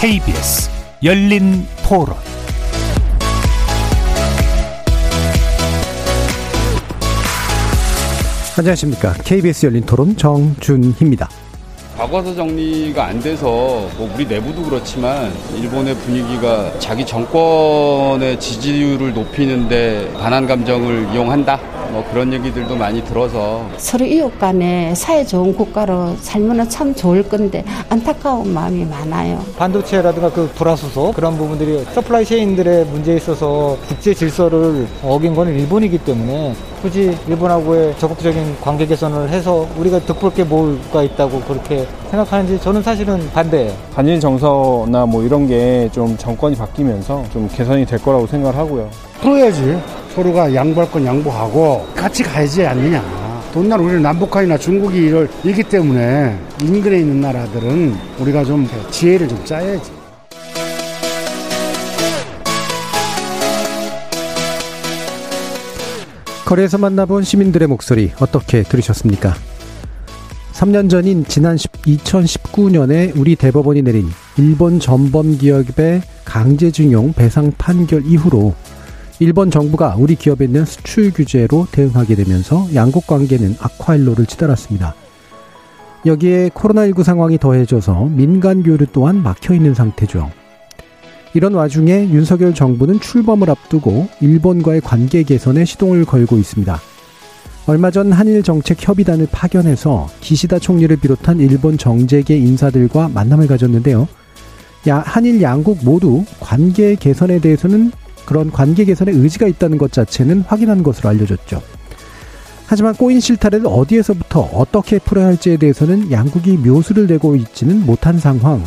KBS 열린 토론 안녕하십니까. KBS 열린 토론 정준희입니다. 과거사 정리가 안 돼서 뭐 우리 내부도 그렇지만 일본의 분위기가 자기 정권의 지지율을 높이는데 반한 감정을 이용한다. 뭐 그런 얘기들도 많이 들어서 서로 이웃 간에 사회 좋은 국가로 살면 참 좋을 건데 안타까운 마음이 많아요. 반도체라든가 그 불화수소 그런 부분들이 supply chain들의 문제에 있어서 국제 질서를 어긴 거는 일본이기 때문에 굳이 일본하고의 적극적인 관계 개선을 해서 우리가 득볼 게 뭐가 있다고 그렇게 생각하는지 저는 사실은 반대예요. 반일 정서나 뭐 이런 게 좀 정권이 바뀌면서 좀 개선이 될 거라고 생각을 하고요. 풀어야지. 서로가 양보할 건 양보하고 같이 가야지 않느냐. 돈날 우리는 남북한이나 중국이 이를 이기 때문에 인근에 있는 나라들은 우리가 좀 지혜를 좀 짜야지. 거리에서 만나본 시민들의 목소리 어떻게 들으셨습니까? 3년 전인 지난 2019년에 우리 대법원이 내린 일본 전범 기업의 강제징용 배상 판결 이후로 일본 정부가 우리 기업에 있는 수출 규제로 대응하게 되면서 양국 관계는 악화일로를 치달았습니다. 여기에 코로나19 상황이 더해져서 민간 교류 또한 막혀 있는 상태죠. 이런 와중에 윤석열 정부는 출범을 앞두고 일본과의 관계 개선에 시동을 걸고 있습니다. 얼마 전 한일 정책 협의단을 파견해서 기시다 총리를 비롯한 일본 정재계 인사들과 만남을 가졌는데요. 한일 양국 모두 관계 개선에 대해서는 그런 관계 개선의 의지가 있다는 것 자체는 확인한 것으로 알려졌죠. 하지만 꼬인 실타래를 어디에서부터 어떻게 풀어야 할지에 대해서는 양국이 묘수를 내고 있지는 못한 상황.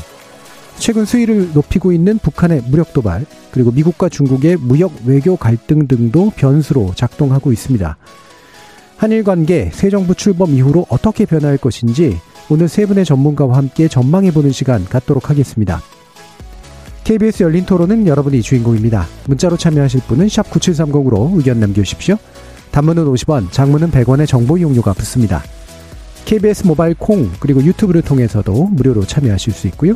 최근 수위를 높이고 있는 북한의 무력 도발, 그리고 미국과 중국의 무역 외교 갈등 등도 변수로 작동하고 있습니다. 한일 관계 새 정부 출범 이후로 어떻게 변화할 것인지 오늘 세 분의 전문가와 함께 전망해보는 시간 갖도록 하겠습니다. KBS 열린 토론은 여러분이 주인공입니다. 문자로 참여하실 분은 9730으로 의견 남겨주십시오. 단문은 50원, 장문은 100원의 정보 이용료가 붙습니다. KBS 모바일 콩 그리고 유튜브를 통해서도 무료로 참여하실 수 있고요.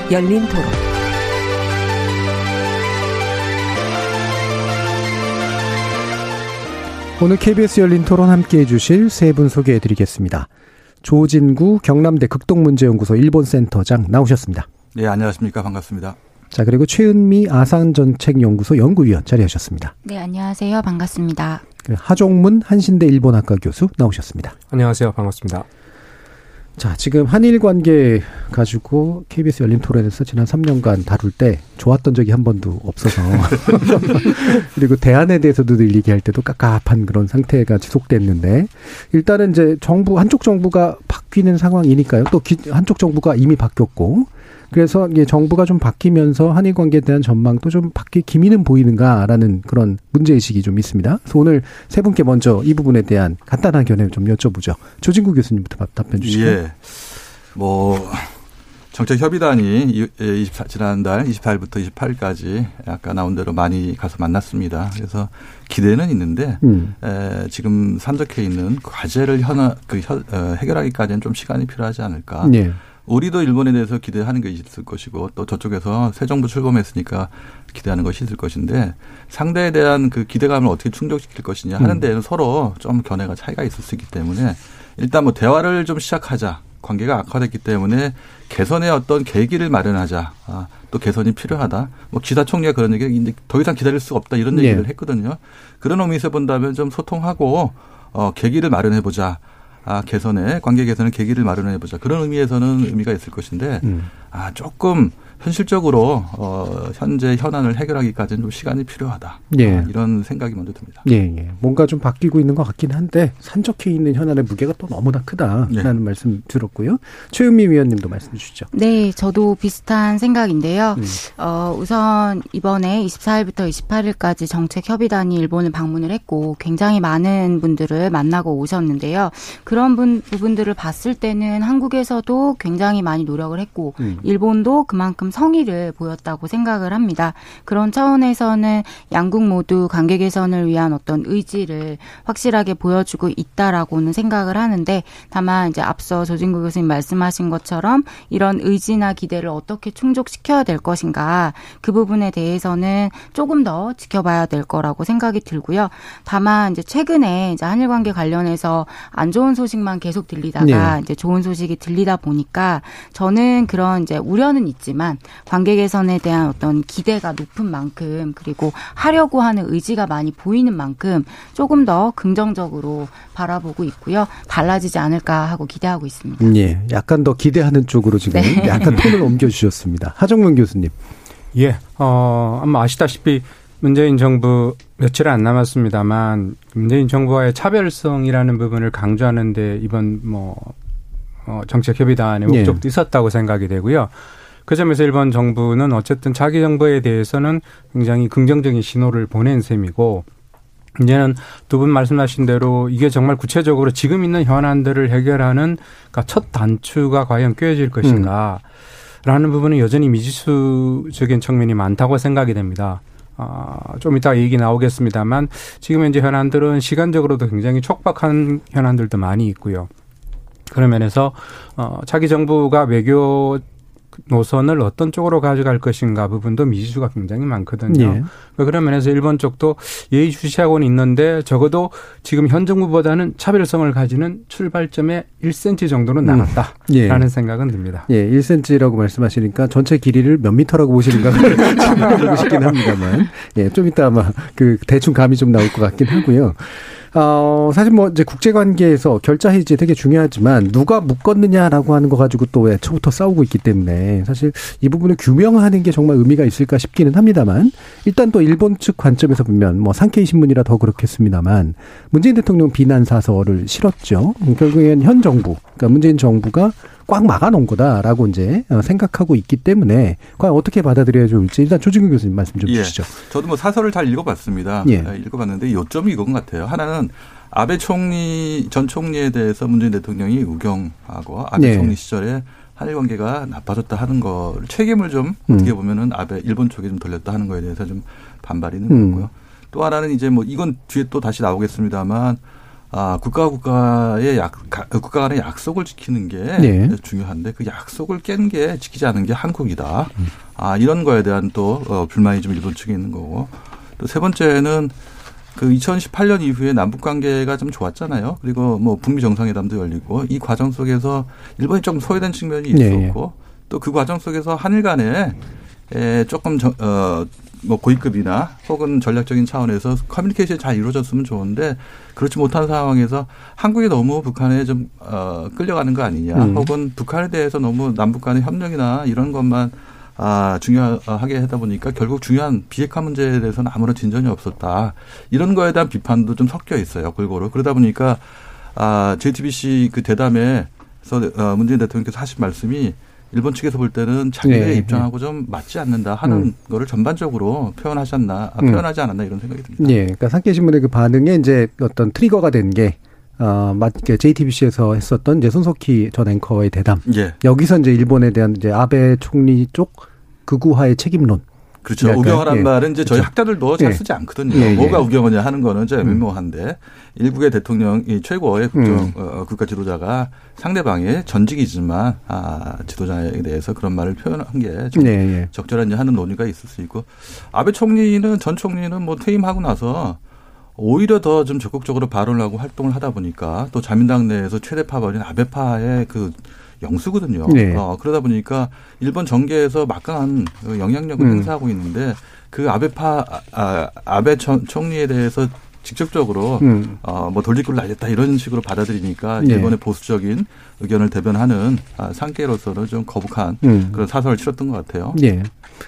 열린 토론. 오늘 KBS 열린 토론 함께 해주실 세 분 소개해 드리겠습니다. 조진구 경남대 극동문제연구소 일본센터장 나오셨습니다. 네, 안녕하십니까. 반갑습니다. 자, 그리고 최은미 아산정책연구소 연구위원 자리하셨습니다. 네, 안녕하세요. 반갑습니다. 하종문 한신대 일본학과 교수 나오셨습니다. 안녕하세요. 반갑습니다. 자, 지금 한일 관계 가지고 KBS 열린 토론에서 지난 3년간 다룰 때 좋았던 적이 한 번도 없어서 그리고 대안에 대해서도 늘 얘기할 때도 깝깝한 그런 상태가 지속됐는데 일단은 이제 정부 한쪽 정부가 바뀌는 상황이니까요. 또 한쪽 정부가 이미 바뀌었고 그래서 이게 정부가 좀 바뀌면서 한일 관계에 대한 전망도 좀 바뀌 기미는 보이는가라는 그런 문제 의식이 좀 있습니다. 그래서 오늘 세 분께 먼저 이 부분에 대한 간단한 견해를 좀 여쭤보죠. 조진구 교수님부터 답변 주시죠. 예. 뭐 정책 협의단이 24, 지난달 28일부터 28일까지 아까 나온 대로 많이 가서 만났습니다. 그래서 기대는 있는데 음. 에, 지금 산적해 있는 과제를 현아, 그 현, 어, 해결하기까지는 좀 시간이 필요하지 않을까. 예. 우리도 일본에 대해서 기대하는 것이 있을 것이고 또 저쪽에서 새 정부 출범했으니까 기대하는 것이 있을 것인데 상대에 대한 그 기대감을 어떻게 충족시킬 것이냐 하는 음. 데는 서로 좀 견해가 차이가 있을 수 있기 때문에 일단 뭐 대화를 좀 시작하자. 관계가 악화됐기 때문에 개선의 어떤 계기를 마련하자. 아, 또 개선이 필요하다. 뭐 기사 총리가 그런 얘기 이제 더 이상 기다릴 수가 없다 이런 얘기를 네. 했거든요. 그런 의미에서 본다면 좀 소통하고 어 계기를 마련해 보자. 아, 개선에 관계 개선의 계기를 마련해 보자. 그런 의미에서는 의미가 있을 것인데 음. 아, 조금 현실적으로 어 현재 현안을 해결하기까지는 좀 시간이 필요하다. 예. 아, 이런 생각이 먼저 듭니다. 예, 예. 뭔가 좀 바뀌고 있는 것 같긴 한데 산적해 있는 현안의 무게가 또 너무나 크다라는 예. 말씀 들었고요. 최은미 위원님도 말씀 주시죠. 네, 저도 비슷한 생각인데요. 음. 어, 우선 이번에 24일부터 28일까지 정책 협의단이 일본을 방문을 했고 굉장히 많은 분들을 만나고 오셨는데요. 그런 분, 부분들을 봤을 때는 한국에서도 굉장히 많이 노력을 했고 음. 일본도 그만큼 성의를 보였다고 생각을 합니다. 그런 차원에서는 양국 모두 관계 개선을 위한 어떤 의지를 확실하게 보여주고 있다라고는 생각을 하는데 다만 이제 앞서 조진구 교수님 말씀하신 것처럼 이런 의지나 기대를 어떻게 충족시켜야 될 것인가 그 부분에 대해서는 조금 더 지켜봐야 될 거라고 생각이 들고요. 다만 이제 최근에 이제 한일 관계 관련해서 안 좋은 소식만 계속 들리다가 네. 이제 좋은 소식이 들리다 보니까 저는 그런 이제 우려는 있지만 관계 개선에 대한 어떤 기대가 높은 만큼 그리고 하려고 하는 의지가 많이 보이는 만큼 조금 더 긍정적으로 바라보고 있고요. 달라지지 않을까 하고 기대하고 있습니다. 예, 약간 더 기대하는 쪽으로 지금 네. 약간 톤을 옮겨주셨습니다. 하정문 교수님. 예, 어, 아마 아시다시피 문재인 정부 며칠 안 남았습니다만 문재인 정부와의 차별성이라는 부분을 강조하는데 이번 뭐 어, 정책 협의단의 예. 목적도 있었다고 생각이 되고요. 그 점에서 일본 정부는 어쨌든 자기 정부에 대해서는 굉장히 긍정적인 신호를 보낸 셈이고 이제는 두 분 말씀하신 대로 이게 정말 구체적으로 지금 있는 현안들을 해결하는 그러니까 첫 단추가 과연 꿰어질 것인가 라는 부분은 여전히 미지수적인 측면이 많다고 생각이 됩니다. 아, 좀 이따 얘기 나오겠습니다만 지금 현재 현안들은 시간적으로도 굉장히 촉박한 현안들도 많이 있고요. 그런 면에서 어, 차기 정부가 외교 노선을 어떤 쪽으로 가져갈 것인가 부분도 미지수가 굉장히 많거든요. 예. 그런 면에서 일본 쪽도 예의주시하고는 있는데 적어도 지금 현 정부보다는 차별성을 가지는 출발점에 1cm 정도는 나갔다라는 예. 생각은 듭니다. 예, 1cm라고 말씀하시니까 전체 길이를 몇 미터라고 보시는가를 질문해보고 싶긴 합니다만. 예, 좀 이따 아마 그 대충 감이 좀 나올 것 같긴 하고요. 어, 사실 뭐 이제 국제 관계에서 결자 해지 되게 중요하지만 누가 묶었느냐라고 하는 거 가지고 또 애초부터 싸우고 있기 때문에 사실 이 부분을 규명하는 게 정말 의미가 있을까 싶기는 합니다만 일단 또 일본 측 관점에서 보면 뭐 상케이 신문이라 더 그렇겠습니다만 문재인 대통령 비난 사설을 실었죠. 결국엔 현 정부, 그러니까 문재인 정부가 꽉 막아놓은 거다라고 이제 어, 생각하고 있기 때문에 과연 어떻게 받아들여야 좋을지 일단 조진규 교수님 말씀 좀 예. 주시죠. 저도 뭐 사설을 잘 읽어봤습니다. 예. 예, 읽어봤는데 요점이 이건 같아요. 하나는 아베 총리 전 총리에 대해서 문재인 대통령이 우경하고 아베 네. 총리 시절에 한일 관계가 나빠졌다 하는 거를 책임을 좀 음. 어떻게 보면은 아베 일본 쪽에 좀 돌렸다 하는 거에 대해서 좀 반발이 있는 음. 거고요. 또 하나는 이제 뭐 이건 뒤에 또 다시 나오겠습니다만 아, 국가 국가의 약, 가- 국가 간의 약속을 지키는 게 네. 중요한데 그 약속을 깬 게 지키지 않은 게 한국이다. 음. 아, 이런 거에 대한 또 어, 불만이 좀 일본 측에 있는 거고. 또 세 번째는 그 2018년 이후에 남북 관계가 좀 좋았잖아요. 그리고 뭐 북미 정상회담도 열리고 이 과정 속에서 일본이 좀 소외된 측면이 네, 있었고 또그 과정 속에서 한일 간에 에 조금 저, 어, 뭐 고위급이나 혹은 전략적인 차원에서 커뮤니케이션이 잘 이루어졌으면 좋은데 그렇지 못한 상황에서 한국이 너무 북한에 좀 어, 끌려가는 거 아니냐 음. 혹은 북한에 대해서 너무 남북 간의 협력이나 이런 것만 아, 중요하게 하다 보니까 결국 중요한 비핵화 문제에 대해서는 아무런 진전이 없었다. 이런 거에 대한 비판도 좀 섞여 있어요. 골고루. 그러다 보니까 아, JTBC 그 대담에서 어, 문재인 대통령께서 하신 말씀이 일본 측에서 볼 때는 자기의 네, 입장하고 좀 맞지 않는다 하는 음. 거를 전반적으로 표현하셨나, 아, 음. 표현하지 않았나 이런 생각이 듭니다. 예, 그러니까 상케이 신문의 그 반응에 이제 어떤 트리거가 된게 어, 맞, 그 JTBC에서 했었던 이제 손석희 전 앵커의 대담. 예. 여기서 이제 일본에 대한 이제 아베 총리 쪽 극우화의 책임론. 그렇죠. 약간, 우경화란 예. 말은 이제 저희 그렇죠. 학자들도 잘 예. 쓰지 않거든요. 예, 예. 뭐가 우경화냐 하는 거는 좀 음. 애매모호한데 일국의 대통령이 최고의 국정 음. 어, 국가 지도자가 상대방의 전직이지만 아, 지도자에 대해서 그런 말을 표현한 게좀 예, 예. 적절하냐 하는 논의가 있을 수 있고 아베 총리는 전 총리는 뭐 퇴임하고 나서 오히려 더 좀 적극적으로 발언을 하고 활동을 하다 보니까 또 자민당 내에서 최대 파벌인 아베파의 그 영수거든요. 네. 어, 그러다 보니까 일본 정계에서 막강한 그 영향력을 음. 행사하고 있는데 그 아베파 아, 아베 전 총리에 대해서 직접적으로 음. 어뭐 돌직구를 날렸다 이런 식으로 받아들이니까 네. 일본의 보수적인 의견을 대변하는 아, 상계로서는 좀 거북한 음. 그런 사설을 치렀던 것 같아요. 예.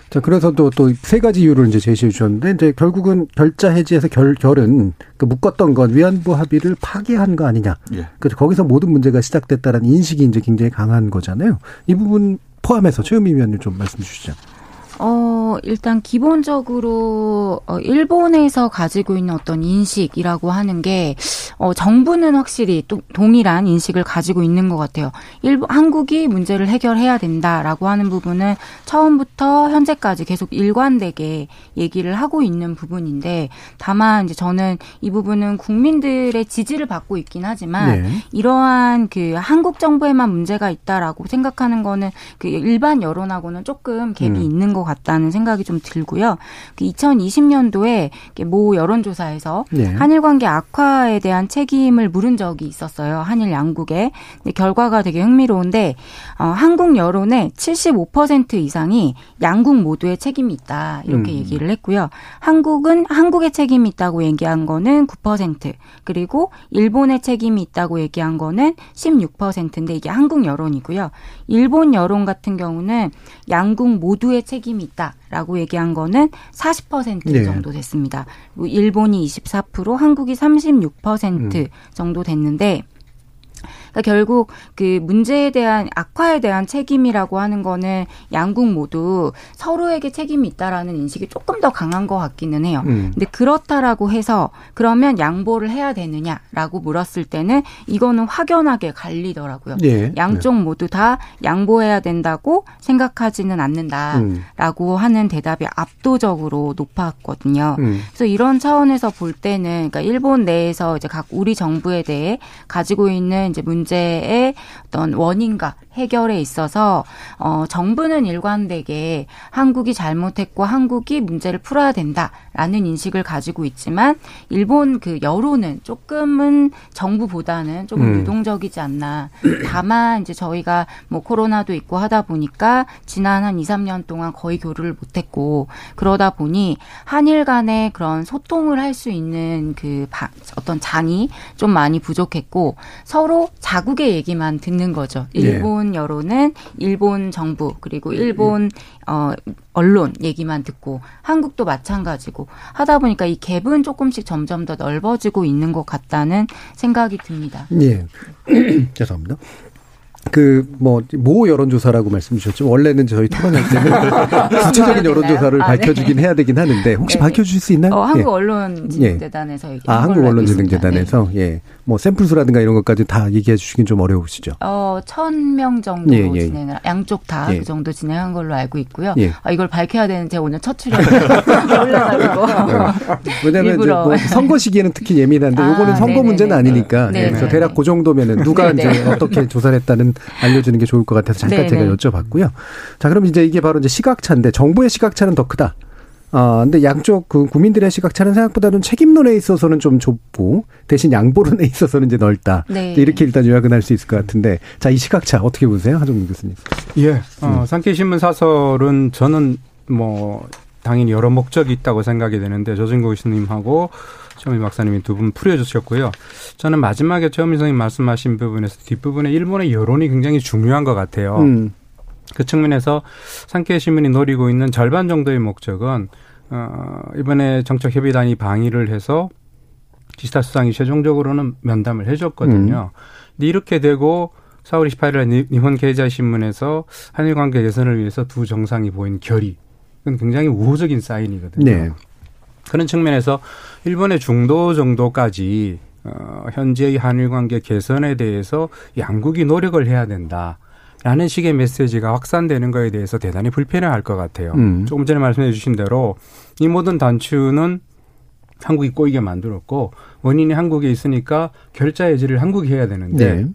자 그래서 또 또 세 가지 이유를 이제 제시해 주셨는데 이제 결국은 결자 해지에서 결 결은 그 묶었던 건 위안부 합의를 파기한 거 아니냐. 예. 그래서 거기서 모든 문제가 시작됐다라는 인식이 이제 굉장히 강한 거잖아요. 이 부분 포함해서 최은미 위원님 좀 말씀 주시죠. 어, 일단 기본적으로 어, 일본에서 가지고 있는 어떤 인식이라고 하는 게 어, 정부는 확실히 또 동일한 인식을 가지고 있는 것 같아요. 일본 한국이 문제를 해결해야 된다라고 하는 부분은 처음부터 현재까지 계속 일관되게 얘기를 하고 있는 부분인데 다만 이제 저는 이 부분은 국민들의 지지를 받고 있긴 하지만 네. 이러한 그 한국 정부에만 문제가 있다라고 생각하는 거는 그 일반 여론하고는 조금 갭이 음. 있는 것 같 다는 생각이 좀 들고요. 그 2020년도에 모 여론조사에서 네. 한일 관계 악화에 대한 책임을 물은 적이 있었어요. 한일 양국에. 결과가 되게 흥미로운데 어, 한국 여론의 75% 이상이 양국 모두의 책임이 있다 이렇게 음. 얘기를 했고요. 한국은 한국의 책임이 있다고 얘기한 거는 9% 그리고 일본의 책임이 있다고 얘기한 거는 16%인데 이게 한국 여론이고요. 일본 여론 같은 경우는 양국 모두의 책임 이 있다라고 얘기한 거는 40% 네. 정도 됐습니다. 일본이 24%, 한국이 36% 음. 정도 됐는데 그러니까 결국 그 문제에 대한 악화에 대한 책임이라고 하는 거는 양국 모두 서로에게 책임이 있다라는 인식이 조금 더 강한 것 같기는 해요. 음. 근데 그렇다라고 해서 그러면 양보를 해야 되느냐라고 물었을 때는 이거는 확연하게 갈리더라고요. 예. 양쪽 모두 다 양보해야 된다고 생각하지는 않는다라고 음. 하는 대답이 압도적으로 높았거든요. 음. 그래서 이런 차원에서 볼 때는 그러니까 일본 내에서 이제 각 우리 정부에 대해 가지고 있는 이제 문 문제의 어떤 원인과 해결에 있어서 어 정부는 일관되게 한국이 잘못했고 한국이 문제를 풀어야 된다라는 인식을 가지고 있지만 일본 그 여론은 조금은 정부보다는 조금 음. 유동적이지 않나. 다만 이제 저희가 뭐 코로나도 있고 하다 보니까 지난 한 2, 3년 동안 거의 교류를 못 했고 그러다 보니 한일 간의 그런 소통을 할 수 있는 그 어떤 장이 좀 많이 부족했고 서로 자 국의 얘기만 듣는 거죠. 네. 일본 네. 여론은 일본 정부 그리고 일본 어 언론 얘기만 듣고 한국도 마찬가지고 하다 보니까 이 갭은 조금씩 점점 더 넓어지고 있는 것 같다는 생각이 듭니다. 예. 죄송합니다. 그 뭐 모 여론조사라고 말씀 주셨죠. 원래는 저희 토론할 때는 구체적인 여론조사를 아, 네. 밝혀주긴 네. 해야 되긴 하는데 혹시 네. 밝혀주실 수 있나요? 어, 한국 예. 언론진흥재단에서 예. 아 한국 언론진흥재단에서 네. 예. 뭐 샘플 수라든가 이런 것까지 다 얘기해 주시긴 좀 어려우시죠. 어, 천 명 정도 예, 예. 진행을 양쪽 다그 예. 정도 진행한 걸로 알고 있고요. 예. 아, 이걸 밝혀야 되는데 오늘 첫 출연 올라가지고 네. 왜냐하면 이제 뭐 선거 시기에는 특히 예민한데 아, 요거는 선거 네네네. 문제는 아니니까 네 그래서 대략 그 정도면은 누가 이제 어떻게 조사를 했다는 알려주는 게 좋을 것 같아서 잠깐 네네. 제가 여쭤봤고요. 자 그럼 이제 이게 바로 이제 시각차인데 정부의 시각차는 더 크다. 아, 근데 양쪽 그 국민들의 시각차는 생각보다는 책임론에 있어서는 좀 좁고 대신 양보론에 있어서는 이제 넓다. 네. 이렇게 일단 요약은 할 수 있을 것 같은데 자, 이 시각차 어떻게 보세요? 하정민 교수님. 예. 어, 음. 상케신문 사설은 저는 뭐 당연히 여러 목적이 있다고 생각이 되는데 조진국 교수님하고 최민 박사님이 두 분 풀어주셨고요. 저는 마지막에 최민 선생님 말씀하신 부분에서 뒷부분에 일본의 여론이 굉장히 중요한 것 같아요. 음. 그 측면에서 상케 신문이 노리고 있는 절반 정도의 목적은 어 이번에 정책협의단이 방의를 해서 기시다 수상이 최종적으로는 면담을 해줬거든요. 음. 근데 이렇게 되고 4월 28일 일본 계좌 신문에서 한일 관계 개선을 위해서 두 정상이 보인 결의. 그건 굉장히 우호적인 사인이거든요. 네. 그런 측면에서 일본의 중도 정도까지 어, 현재의 한일 관계 개선에 대해서 양국이 노력을 해야 된다. 라는 식의 메시지가 확산되는 거에 대해서 대단히 불편해할 것 같아요. 음. 조금 전에 말씀해 주신 대로 이 모든 단추는 한국이 꼬이게 만들었고 원인이 한국에 있으니까 결자 해지를 한국이 해야 되는데 네.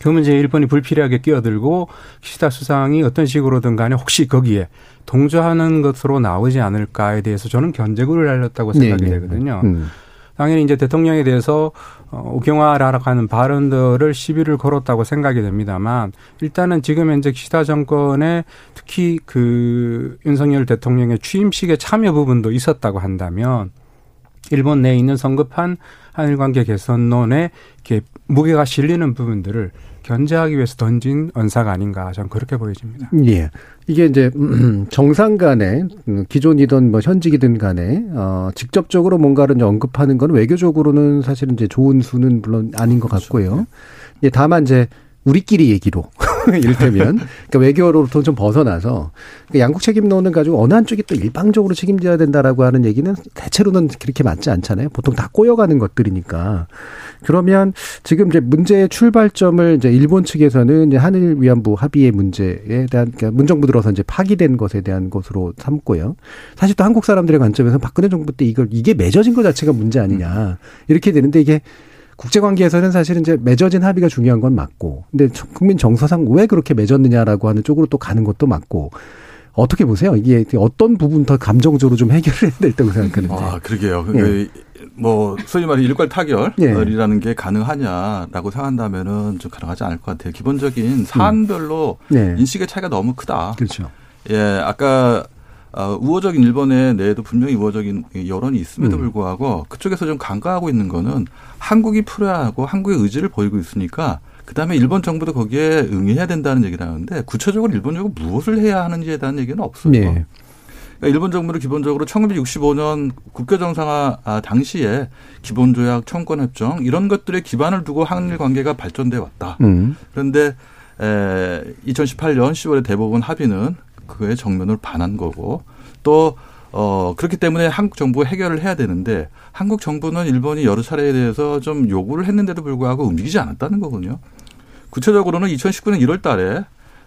그 문제에 일본이 불필요하게 끼어들고 기시다 수상이 어떤 식으로든 간에 혹시 거기에 동조하는 것으로 나오지 않을까에 대해서 저는 견제구를 날렸다고 생각이 네, 네. 되거든요. 음. 당연히 이제 대통령에 대해서 어, 우경화라고 하는 발언들을 시비를 걸었다고 생각이 됩니다만 일단은 지금 현재 기시다 정권의 특히 그 윤석열 대통령의 취임식에 참여 부분도 있었다고 한다면 일본 내에 있는 성급한 한일 관계 개선론에 이렇게 무게가 실리는 부분들을 견제하기 위해서 던진 언사가 아닌가 저는 그렇게 보여집니다. 예. 이게 이제 정상 간에 기존이든 뭐 현직이든 간에 어 직접적으로 뭔가를 언급하는 건 외교적으로는 사실은 이제 좋은 수는 물론 아닌 것 같고요. 그렇죠. 예, 다만 이제 우리끼리 얘기로 이를테면 그러니까 외교로부터 좀 벗어나서 그러니까 양국 책임론을 가지고 어느 한쪽이 또 일방적으로 책임져야 된다라고 하는 얘기는 대체로는 그렇게 맞지 않잖아요. 보통 다 꼬여가는 것들이니까 그러면 지금 이제 문제의 출발점을 이제 일본 측에서는 이제 한일 위안부 합의의 문제에 대한 그러니까 문정부 들어서 이제 파기된 것에 대한 것으로 삼고요. 사실 또 한국 사람들의 관점에서 박근혜 정부 때 이걸 이게 맺어진 것 자체가 문제 아니냐 이렇게 되는데 이게 국제 관계에서는 사실은 이제 맺어진 합의가 중요한 건 맞고, 근데 국민 정서상 왜 그렇게 맺었느냐라고 하는 쪽으로 또 가는 것도 맞고, 어떻게 보세요? 이게 어떤 부분 더 감정적으로 좀 해결을 해야 될다고 생각하는지. 아, 그러게요. 예. 뭐 소위 말해 일괄 타결이라는 예. 게 가능하냐라고 생각한다면은 좀 가능하지 않을 것 같아요. 기본적인 사안별로 음. 네. 인식의 차이가 너무 크다. 그렇죠. 예, 아까 어, 우호적인 일본의 내에도 분명히 우호적인 여론이 있음에도 음. 불구하고 그쪽에서 좀 간과하고 있는 거는 한국이 풀어야 하고 한국의 의지를 보이고 있으니까 그다음에 일본 정부도 거기에 응해야 된다는 얘기를 하는데 구체적으로 일본 정부 무엇을 해야 하는지에 대한 얘기는 없어요. 네. 그러니까 일본 정부는 기본적으로 1965년 국교 정상화 아, 당시에 기본조약, 청권협정 이런 것들의 기반을 두고 한일 관계가 발전돼 왔다. 음. 그런데 에, 2018년 10월에 대법원 합의는 그거에 정면을 반한 거고 또 어, 그렇기 때문에 한국 정부가 해결을 해야 되는데 한국 정부는 일본이 여러 차례에 대해서 좀 요구를 했는데도 불구하고 움직이지 않았다는 거군요. 구체적으로는 2019년 1월 달에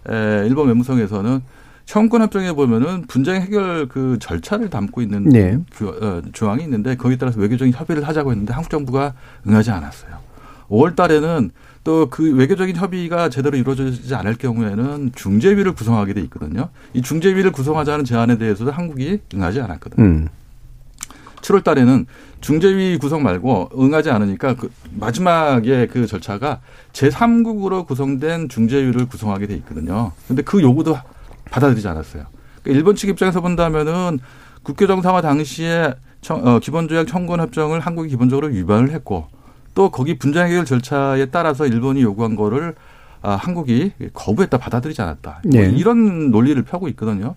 에, 일본 외무성에서는 청구권협정에 보면은 분쟁 해결 그 절차를 담고 있는 네. 그, 어, 조항이 있는데 거기에 따라서 외교적인 협의를 하자고 했는데 한국 정부가 응하지 않았어요. 5월 달에는 또 그 외교적인 협의가 제대로 이루어지지 않을 경우에는 중재위를 구성하게 돼 있거든요. 이 중재위를 구성하자는 제안에 대해서도 한국이 응하지 않았거든요. 음. 7월 달에는 중재위 구성 말고 응하지 않으니까 그 마지막에 그 절차가 제3국으로 구성된 중재위를 구성하게 돼 있거든요. 근데 그 요구도 받아들이지 않았어요. 그러니까 일본 측 입장에서 본다면은 국교 정상화 당시에 청, 어, 기본조약 청구권 협정을 한국이 기본적으로 위반을 했고 또 거기 분쟁 해결 절차에 따라서 일본이 요구한 거를 아, 한국이 거부했다 받아들이지 않았다. 뭐 네. 뭐 이런 논리를 펴고 있거든요.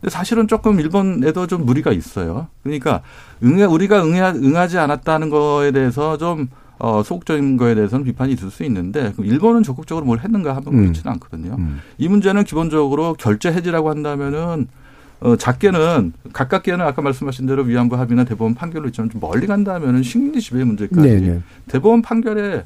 근데 사실은 조금 일본에도 좀 무리가 있어요. 그러니까 응해 우리가 응해 응하지 않았다는 거에 대해서 좀 어, 소극적인 거에 대해서는 비판이 있을 수 있는데 일본은 적극적으로 뭘 했는가 하면 그렇지는 음. 않거든요. 음. 이 문제는 기본적으로 결제 해지라고 한다면은 어, 작게는 가깝게는 아까 말씀하신 대로 위안부 합의나 대법원 판결로 있지만 좀 멀리 간다면은 식민지 지배 문제까지 네네. 네. 대법원 판결의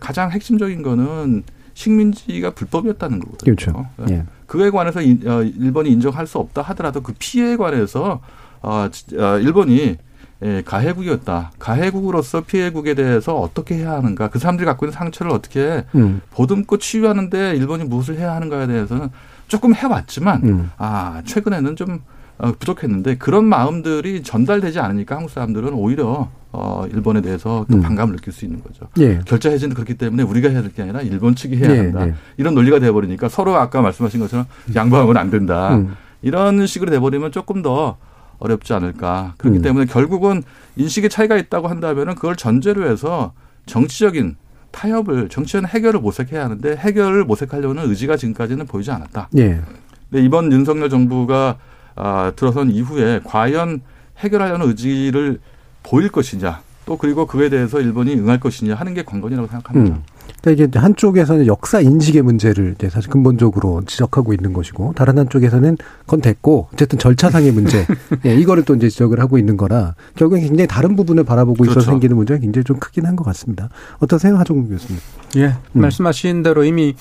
가장 핵심적인 거는 식민지가 불법이었다는 거거든요. 그렇죠. 네. 예. 그에 관해서 어, 일본이 인정할 수 없다 하더라도 그 피해에 관해서 어, 어, 일본이 예, 가해국이었다. 가해국으로서 피해국에 대해서 어떻게 해야 하는가. 그 사람들이 갖고 있는 상처를 어떻게 음. 보듬고 치유하는데 일본이 무엇을 해야 하는가에 대해서는 조금 해왔지만 음. 아 최근에는 좀 어, 부족했는데 그런 마음들이 전달되지 않으니까 한국 사람들은 오히려 어 일본에 대해서 또 음. 반감을 느낄 수 있는 거죠. 예. 결제 해지는 그렇기 때문에 우리가 해야 될 게 아니라 일본 측이 해야 예. 한다. 예. 이런 논리가 돼버리니까 서로 아까 말씀하신 것처럼 양보하면 안 된다. 음. 이런 식으로 돼버리면 조금 더 어렵지 않을까. 그렇기 음. 때문에 결국은 인식의 차이가 있다고 한다면은 그걸 전제로 해서 정치적인 타협을 정치는 해결을 모색해야 하는데 해결을 모색하려는 의지가 지금까지는 보이지 않았다. 예. 근데 이번 윤석열 정부가 아, 들어선 이후에 과연 해결하려는 의지를 보일 것이냐 또 그리고 그에 대해서 일본이 응할 것이냐 하는 게 관건이라고 생각합니다. 음. 그러니까 이게 한쪽에서는 역사 인식의 문제를 이제 사실 근본적으로 지적하고 있는 것이고 다른 한쪽에서는 그건 됐고 어쨌든 절차상의 문제 예, 이거를 또 이제 지적을 하고 있는 거라 결국엔 굉장히 다른 부분을 바라보고 그렇죠. 있어서 생기는 문제가 굉장히 좀 크긴 한 것 같습니다. 어떠세요, 하종국 교수님? 예, 음. 말씀하신 대로 이미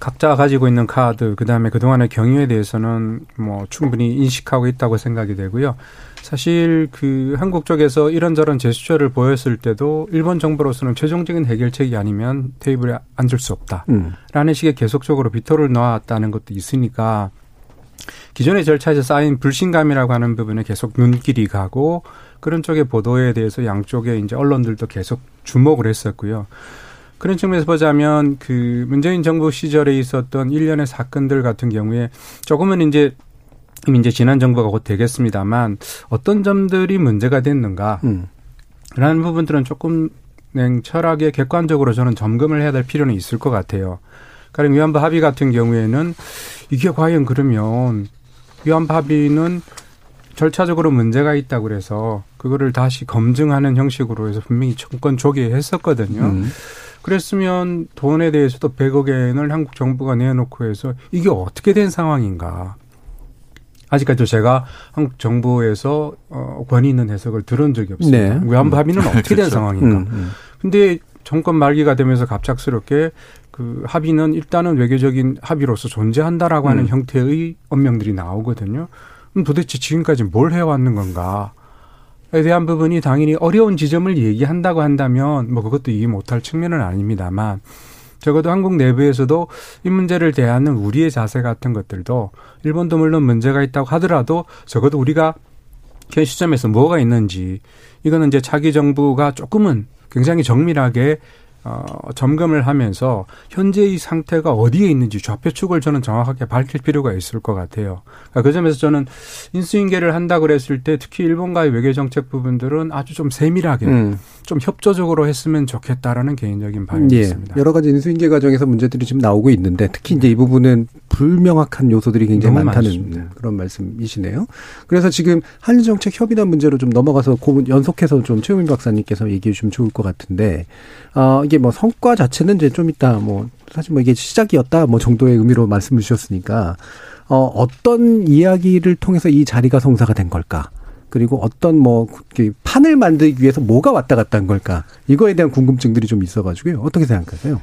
각자가 가지고 있는 카드, 그 다음에 그동안의 경위에 대해서는 뭐 충분히 인식하고 있다고 생각이 되고요. 사실 그 한국 쪽에서 이런저런 제스처를 보였을 때도 일본 정부로서는 최종적인 해결책이 아니면 테이블에 앉을 수 없다라는 음. 식의 계속적으로 비토를 놓았다는 것도 있으니까 기존의 절차에서 쌓인 불신감이라고 하는 부분에 계속 눈길이 가고 그런 쪽의 보도에 대해서 양쪽의 이제 언론들도 계속 주목을 했었고요. 그런 측면에서 보자면 그 문재인 정부 시절에 있었던 일련의 사건들 같은 경우에 조금은 이제 이제 지난 정부가 곧 되겠습니다만 어떤 점들이 문제가 됐는가 음. 라는 부분들은 조금 냉철하게 객관적으로 저는 점검을 해야 될 필요는 있을 것 같아요. 가령 위안부 합의 같은 경우에는 이게 과연 그러면 위안부 합의는 절차적으로 문제가 있다고 그래서 그거를 다시 검증하는 형식으로 해서 분명히 정권 조기에 했었거든요. 음. 그랬으면 돈에 대해서도 100억 엔을 한국 정부가 내놓고 해서 이게 어떻게 된 상황인가. 아직까지도 제가 한국 정부에서 어, 권위 있는 해석을 들은 적이 없어요. 네. 위안부 합의는 어떻게 된 그렇죠. 상황인가. 음, 음. 근데 정권 말기가 되면서 갑작스럽게 그 합의는 일단은 외교적인 합의로서 존재한다라고 하는 음. 형태의 언명들이 나오거든요. 그럼 도대체 지금까지 뭘 해왔는 건가? 에 대한 부분이 당연히 어려운 지점을 얘기한다고 한다면 뭐 그것도 이해 못할 측면은 아닙니다만 적어도 한국 내부에서도 이 문제를 대하는 우리의 자세 같은 것들도 일본도 물론 문제가 있다고 하더라도 적어도 우리가 현 시점에서 뭐가 있는지 이거는 이제 차기 정부가 조금은 굉장히 정밀하게 어, 점검을 하면서 현재의 상태가 어디에 있는지 좌표축을 저는 정확하게 밝힐 필요가 있을 것 같아요. 그러니까 그 점에서 저는 인수인계를 한다 그랬을 때 특히 일본과의 외교 정책 부분들은 아주 좀 세밀하게 음. 좀 협조적으로 했으면 좋겠다라는 개인적인 바람이 예. 있습니다. 여러 가지 인수인계 과정에서 문제들이 지금 나오고 있는데 특히 이제 이 부분은 불명확한 요소들이 굉장히 많다는 많습니다. 그런 말씀이시네요. 그래서 지금 한일정책 협의단 문제로 좀 넘어가서 그 연속해서 좀 최우민 박사님께서 얘기해 주시면 좋을 것 같은데 어, 이게 뭐 성과 자체는 이제 좀 이따 뭐 사실 뭐 이게 시작이었다 뭐 정도의 의미로 말씀을 주셨으니까 어, 어떤 이야기를 통해서 이 자리가 성사가 된 걸까? 그리고 어떤 뭐그 판을 만들기 위해서 뭐가 왔다 갔다 한 걸까? 이거에 대한 궁금증들이 좀 있어가지고요. 어떻게 생각하세요?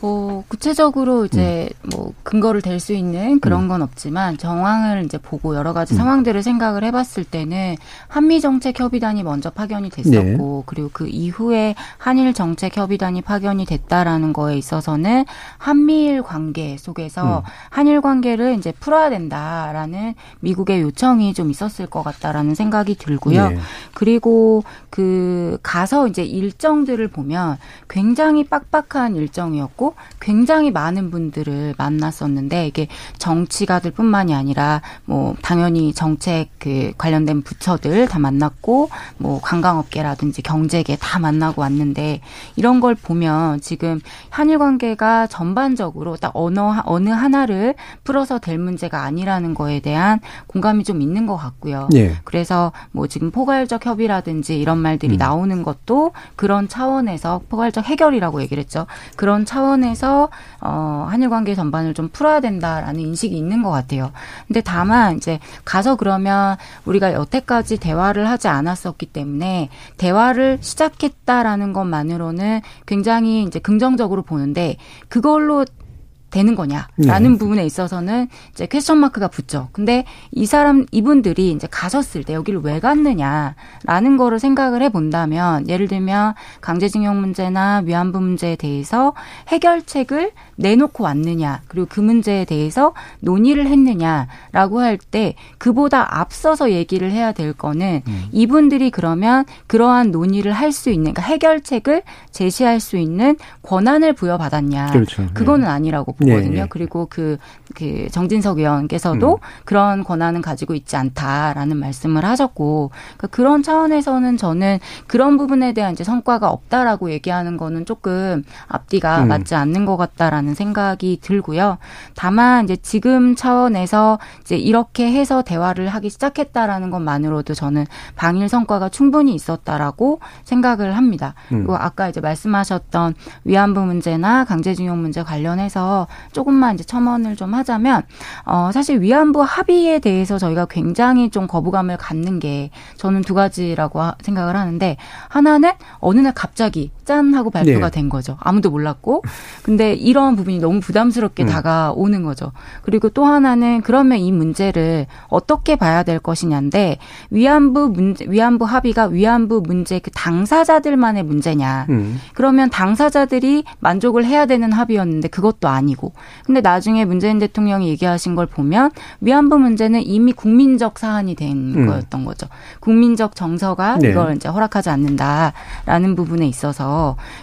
뭐 구체적으로 이제 뭐 근거를 댈 수 있는 그런 음. 건 없지만 정황을 이제 보고 여러 가지 음. 상황들을 생각을 해봤을 때는 한미 정책 협의단이 먼저 파견이 됐었고 네. 그리고 그 이후에 한일 정책 협의단이 파견이 됐다라는 거에 있어서는 한미일 관계 속에서 음. 한일 관계를 이제 풀어야 된다라는 미국의 요청이 좀 있었을 것 같다라는 생각이 들고요. 네. 그리고 그 가서 이제 일정들을 보면 굉장히 빡빡한 일정이었고 굉장히 많은 분들을 만났었는데 이게 정치가들뿐만이 아니라 뭐 당연히 정책 그 관련된 부처들 다 만났고 뭐 관광업계라든지 경제계 다 만나고 왔는데 이런 걸 보면 지금 한일 관계가 전반적으로 딱 어느 어느 하나를 풀어서 될 문제가 아니라는 거에 대한 공감이 좀 있는 것 같고요. 예. 그래서 뭐 지금 포괄적 협의라든지 이런 말들이 음. 나오는 것도 그런 차원에서 포괄적 해결이라고 얘기를 했죠. 그런 차원 에서 어 한일 관계 전반을 좀 풀어야 된다라는 인식이 있는 것 같아요. 근데 다만 이제 가서 그러면 우리가 여태까지 대화를 하지 않았었기 때문에 대화를 시작했다라는 것만으로는 굉장히 이제 긍정적으로 보는데 그걸로 되는 거냐라는 네. 부분에 있어서는 이제 퀘스천 마크가 붙죠. 근데 이 사람 이분들이 이제 가셨을 때 여기를 왜 갔느냐라는 거를 생각을 해 본다면 예를 들면 강제징용 문제나 위안부 문제에 대해서 해결책을 내놓고 왔느냐 그리고 그 문제에 대해서 논의를 했느냐라고 할 때 그보다 앞서서 얘기를 해야 될 거는 이분들이 그러면 그러한 논의를 할 수 있는 그러니까 해결책을 제시할 수 있는 권한을 부여받았냐 그렇죠. 네. 그거는 아니라고 보거든요. 네, 네. 그리고 그, 그 정진석 의원께서도 음. 그런 권한은 가지고 있지 않다라는 말씀을 하셨고 그러니까 그런 차원에서는 저는 그런 부분에 대한 이제 성과가 없다라고 얘기하는 거는 조금 앞뒤가 음. 맞지 않는 것 같다라는 생각이 들고요. 다만 이제 지금 차원에서 이제 이렇게 해서 대화를 하기 시작했다라는 것만으로도 저는 방일 성과가 충분히 있었다라고 생각을 합니다. 음. 그리고 아까 이제 말씀하셨던 위안부 문제나 강제징용 문제 관련해서 조금만 이제 첨언을 좀 하자 면 어 사실 위안부 합의에 대해서 저희가 굉장히 좀 거부감을 갖는 게 저는 두 가지라고 하- 생각을 하는데 하나는 어느 날 갑자기 짠 하고 발표가 네. 된 거죠. 아무도 몰랐고. 근데 이런 부분이 너무 부담스럽게 음. 다가오는 거죠. 그리고 또 하나는 그러면 이 문제를 어떻게 봐야 될 것이냐인데 위안부 문제 위안부 합의가 위안부 문제 그 당사자들만의 문제냐. 음. 그러면 당사자들이 만족을 해야 되는 합의였는데 그것도 아니고. 근데 나중에 문재인 대통령이 얘기하신 걸 보면 위안부 문제는 이미 국민적 사안이 된 음. 거였던 거죠. 국민적 정서가 네. 이걸 이제 허락하지 않는다라는 부분에 있어서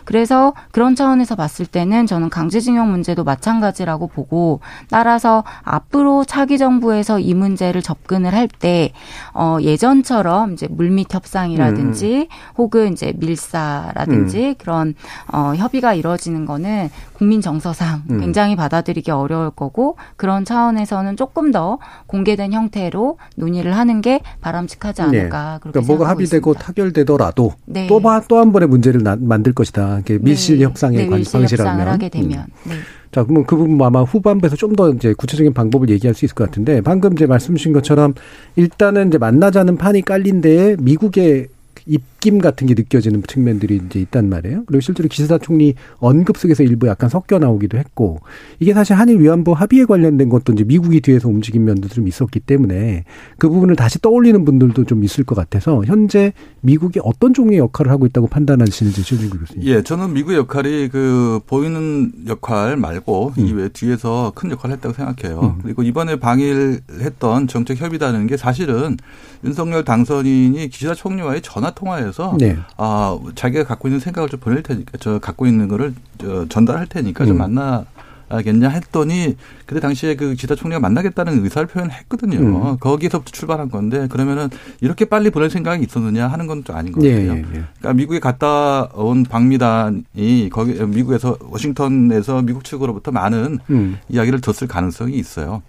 그래서 그런 차원에서 봤을 때는 저는 강제징용 문제도 마찬가지라고 보고 따라서 앞으로 차기 정부에서 이 문제를 접근을 할 때 어, 예전처럼 이제 물밑 협상이라든지 음. 혹은 이제 밀사라든지 음. 그런 어, 협의가 이루어지는 거는 국민 정서상 음. 굉장히 받아들이기 어려울 거고 그런 차원에서는 조금 더 공개된 형태로 논의를 하는 게 바람직하지 않을까 네. 그렇게 그러니까 뭐가 합의되고 있습니다. 타결되더라도 네. 또또 한 번의 문제를 나, 만들 것이다. 이렇게 밀실 네. 협상의 네, 밀실 방식이라면 하게 되면. 음. 네. 자, 그러면 그 부분 아마 후반부에서 좀 더 이제 구체적인 방법을 얘기할 수 있을 것 같은데 방금 이제 말씀 주신 것처럼 일단은 이제 만나자는 판이 깔린 데에 미국의 입김 같은 게 느껴지는 측면들이 이제 있단 말이에요. 그리고 실제로 기시다 총리 언급 속에서 일부 약간 섞여 나오기도 했고 이게 사실 한일 위안부 합의에 관련된 것도 이제 미국이 뒤에서 움직인 면도 좀 있었기 때문에 그 부분을 다시 떠올리는 분들도 좀 있을 것 같아서 현재 미국이 어떤 종류의 역할을 하고 있다고 판단하시는지 최준구 교수님. 예, 저는 미국의 역할이 그 보이는 역할 말고 음. 이외 뒤에서 큰 역할을 했다고 생각해요. 음. 그리고 이번에 방일했던 정책 협의라는 게 사실은 윤석열 당선인이 기시다 총리와의 전화 통화에서 네. 아 자기가 갖고 있는 생각을 좀 보낼 테니까 저 갖고 있는 거를 저 전달할 테니까 좀 음. 만나. 겠냐 했더니 그때 당시에 그 기다 총리가 만나겠다는 의사를 표현했거든요. 음. 거기서부터 출발한 건데 그러면은 이렇게 빨리 보낼 생각이 있었느냐 하는 건 좀 아닌 것 같아요. 예, 예, 예. 그러니까 미국에 갔다 온 방미단이 거기 미국에서 워싱턴에서 미국 측으로부터 많은 음. 이야기를 듣을 가능성이 있어요.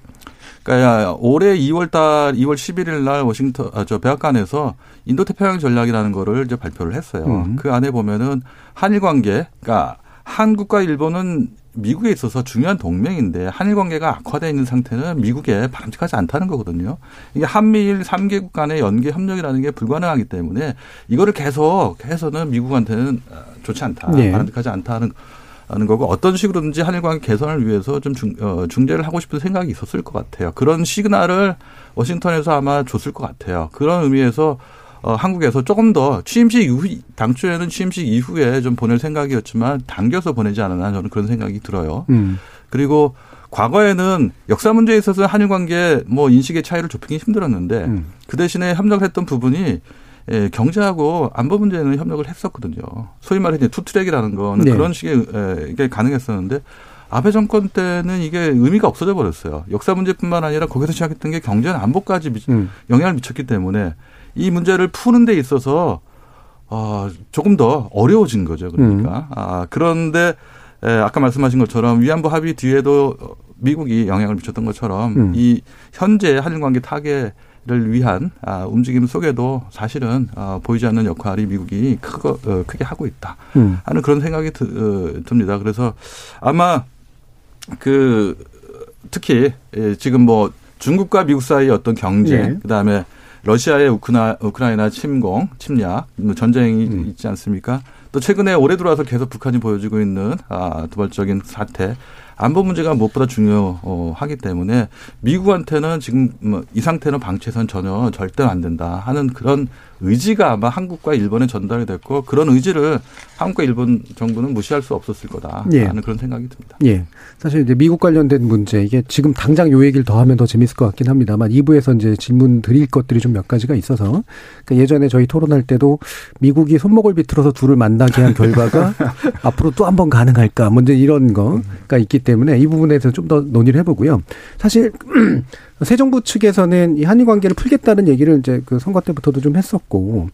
그러니까 올해 2월 달 2월 11일 날 워싱턴 아, 저 백악관에서 인도 태평양 전략이라는 거를 이제 발표를 했어요. 음. 그 안에 보면은 한일 관계 그러니까 한국과 일본은 미국에 있어서 중요한 동맹인데 한일 관계가 악화되어 있는 상태는 미국에 바람직하지 않다는 거거든요. 이게 한미일 3개국 간의 연계 협력이라는 게 불가능하기 때문에 이거를 계속 해서는 미국한테는 좋지 않다. 네. 바람직하지 않다는 하는 거고 어떤 식으로든지 한일 관계 개선을 위해서 좀 중, 어, 중재를 하고 싶은 생각이 있었을 것 같아요. 그런 시그널을 워싱턴에서 아마 줬을 것 같아요. 그런 의미에서 어, 한국에서 조금 더 취임식 이후, 당초에는 취임식 이후에 좀 보낼 생각이었지만 당겨서 보내지 않았나 저는 그런 생각이 들어요. 음. 그리고 과거에는 역사 문제에 있어서 한일 관계 뭐 인식의 차이를 좁히기 힘들었는데 음. 그 대신에 협력을 했던 부분이 예, 경제하고 안보 문제는 협력을 했었거든요. 소위 말해 이제 투트랙이라는 거는 네. 그런 식의 예, 이게 가능했었는데 아베 정권 때는 이게 의미가 없어져 버렸어요. 역사 문제뿐만 아니라 거기서 시작했던 게 경제나 안보까지 미, 음. 영향을 미쳤기 때문에 이 문제를 푸는 데 있어서 어, 조금 더 어려워진 거죠. 그러니까. 음. 아, 그런데 에, 아까 말씀하신 것처럼 위안부 합의 뒤에도 미국이 영향을 미쳤던 것처럼 음. 이 현재 한일 관계 타개를 위한 아, 움직임 속에도 사실은 어, 보이지 않는 역할이 미국이 크거, 어, 크게 하고 있다 음. 하는 그런 생각이 드, 어, 듭니다. 그래서 아마 그 특히 예, 지금 뭐 중국과 미국 사이의 어떤 경제 네. 그다음에 러시아의 우크라, 우크라이나 침공 침략 뭐 전쟁이 음. 있지 않습니까? 또 최근에 올해 들어와서 계속 북한이 보여주고 있는 아, 도발적인 사태 안보 문제가 무엇보다 중요하기 때문에 미국한테는 지금 뭐 이 상태는 방치해서는 전혀 절대 안 된다 하는 그런 의지가 아마 한국과 일본에 전달이 됐고 그런 의지를 한국과 일본 정부는 무시할 수 없었을 거다라는 예. 그런 생각이 듭니다. 예. 사실 이제 미국 관련된 문제 이게 지금 당장 요 얘기를 더 하면 더 재밌을 것 같긴 합니다만 2부에서 이제 질문 드릴 것들이 좀 몇 가지가 있어서 그러니까 예전에 저희 토론할 때도 미국이 손목을 비틀어서 둘을 만나게 한 결과가 앞으로 또 한 번 가능할까 문제 뭐 이런 거가 있기 때문에 이 부분에 대해서 좀 더 논의를 해보고요. 사실 새 정부 측에서는 이 한일 관계를 풀겠다는 얘기를 이제 그 선거 때부터도 좀 했었고,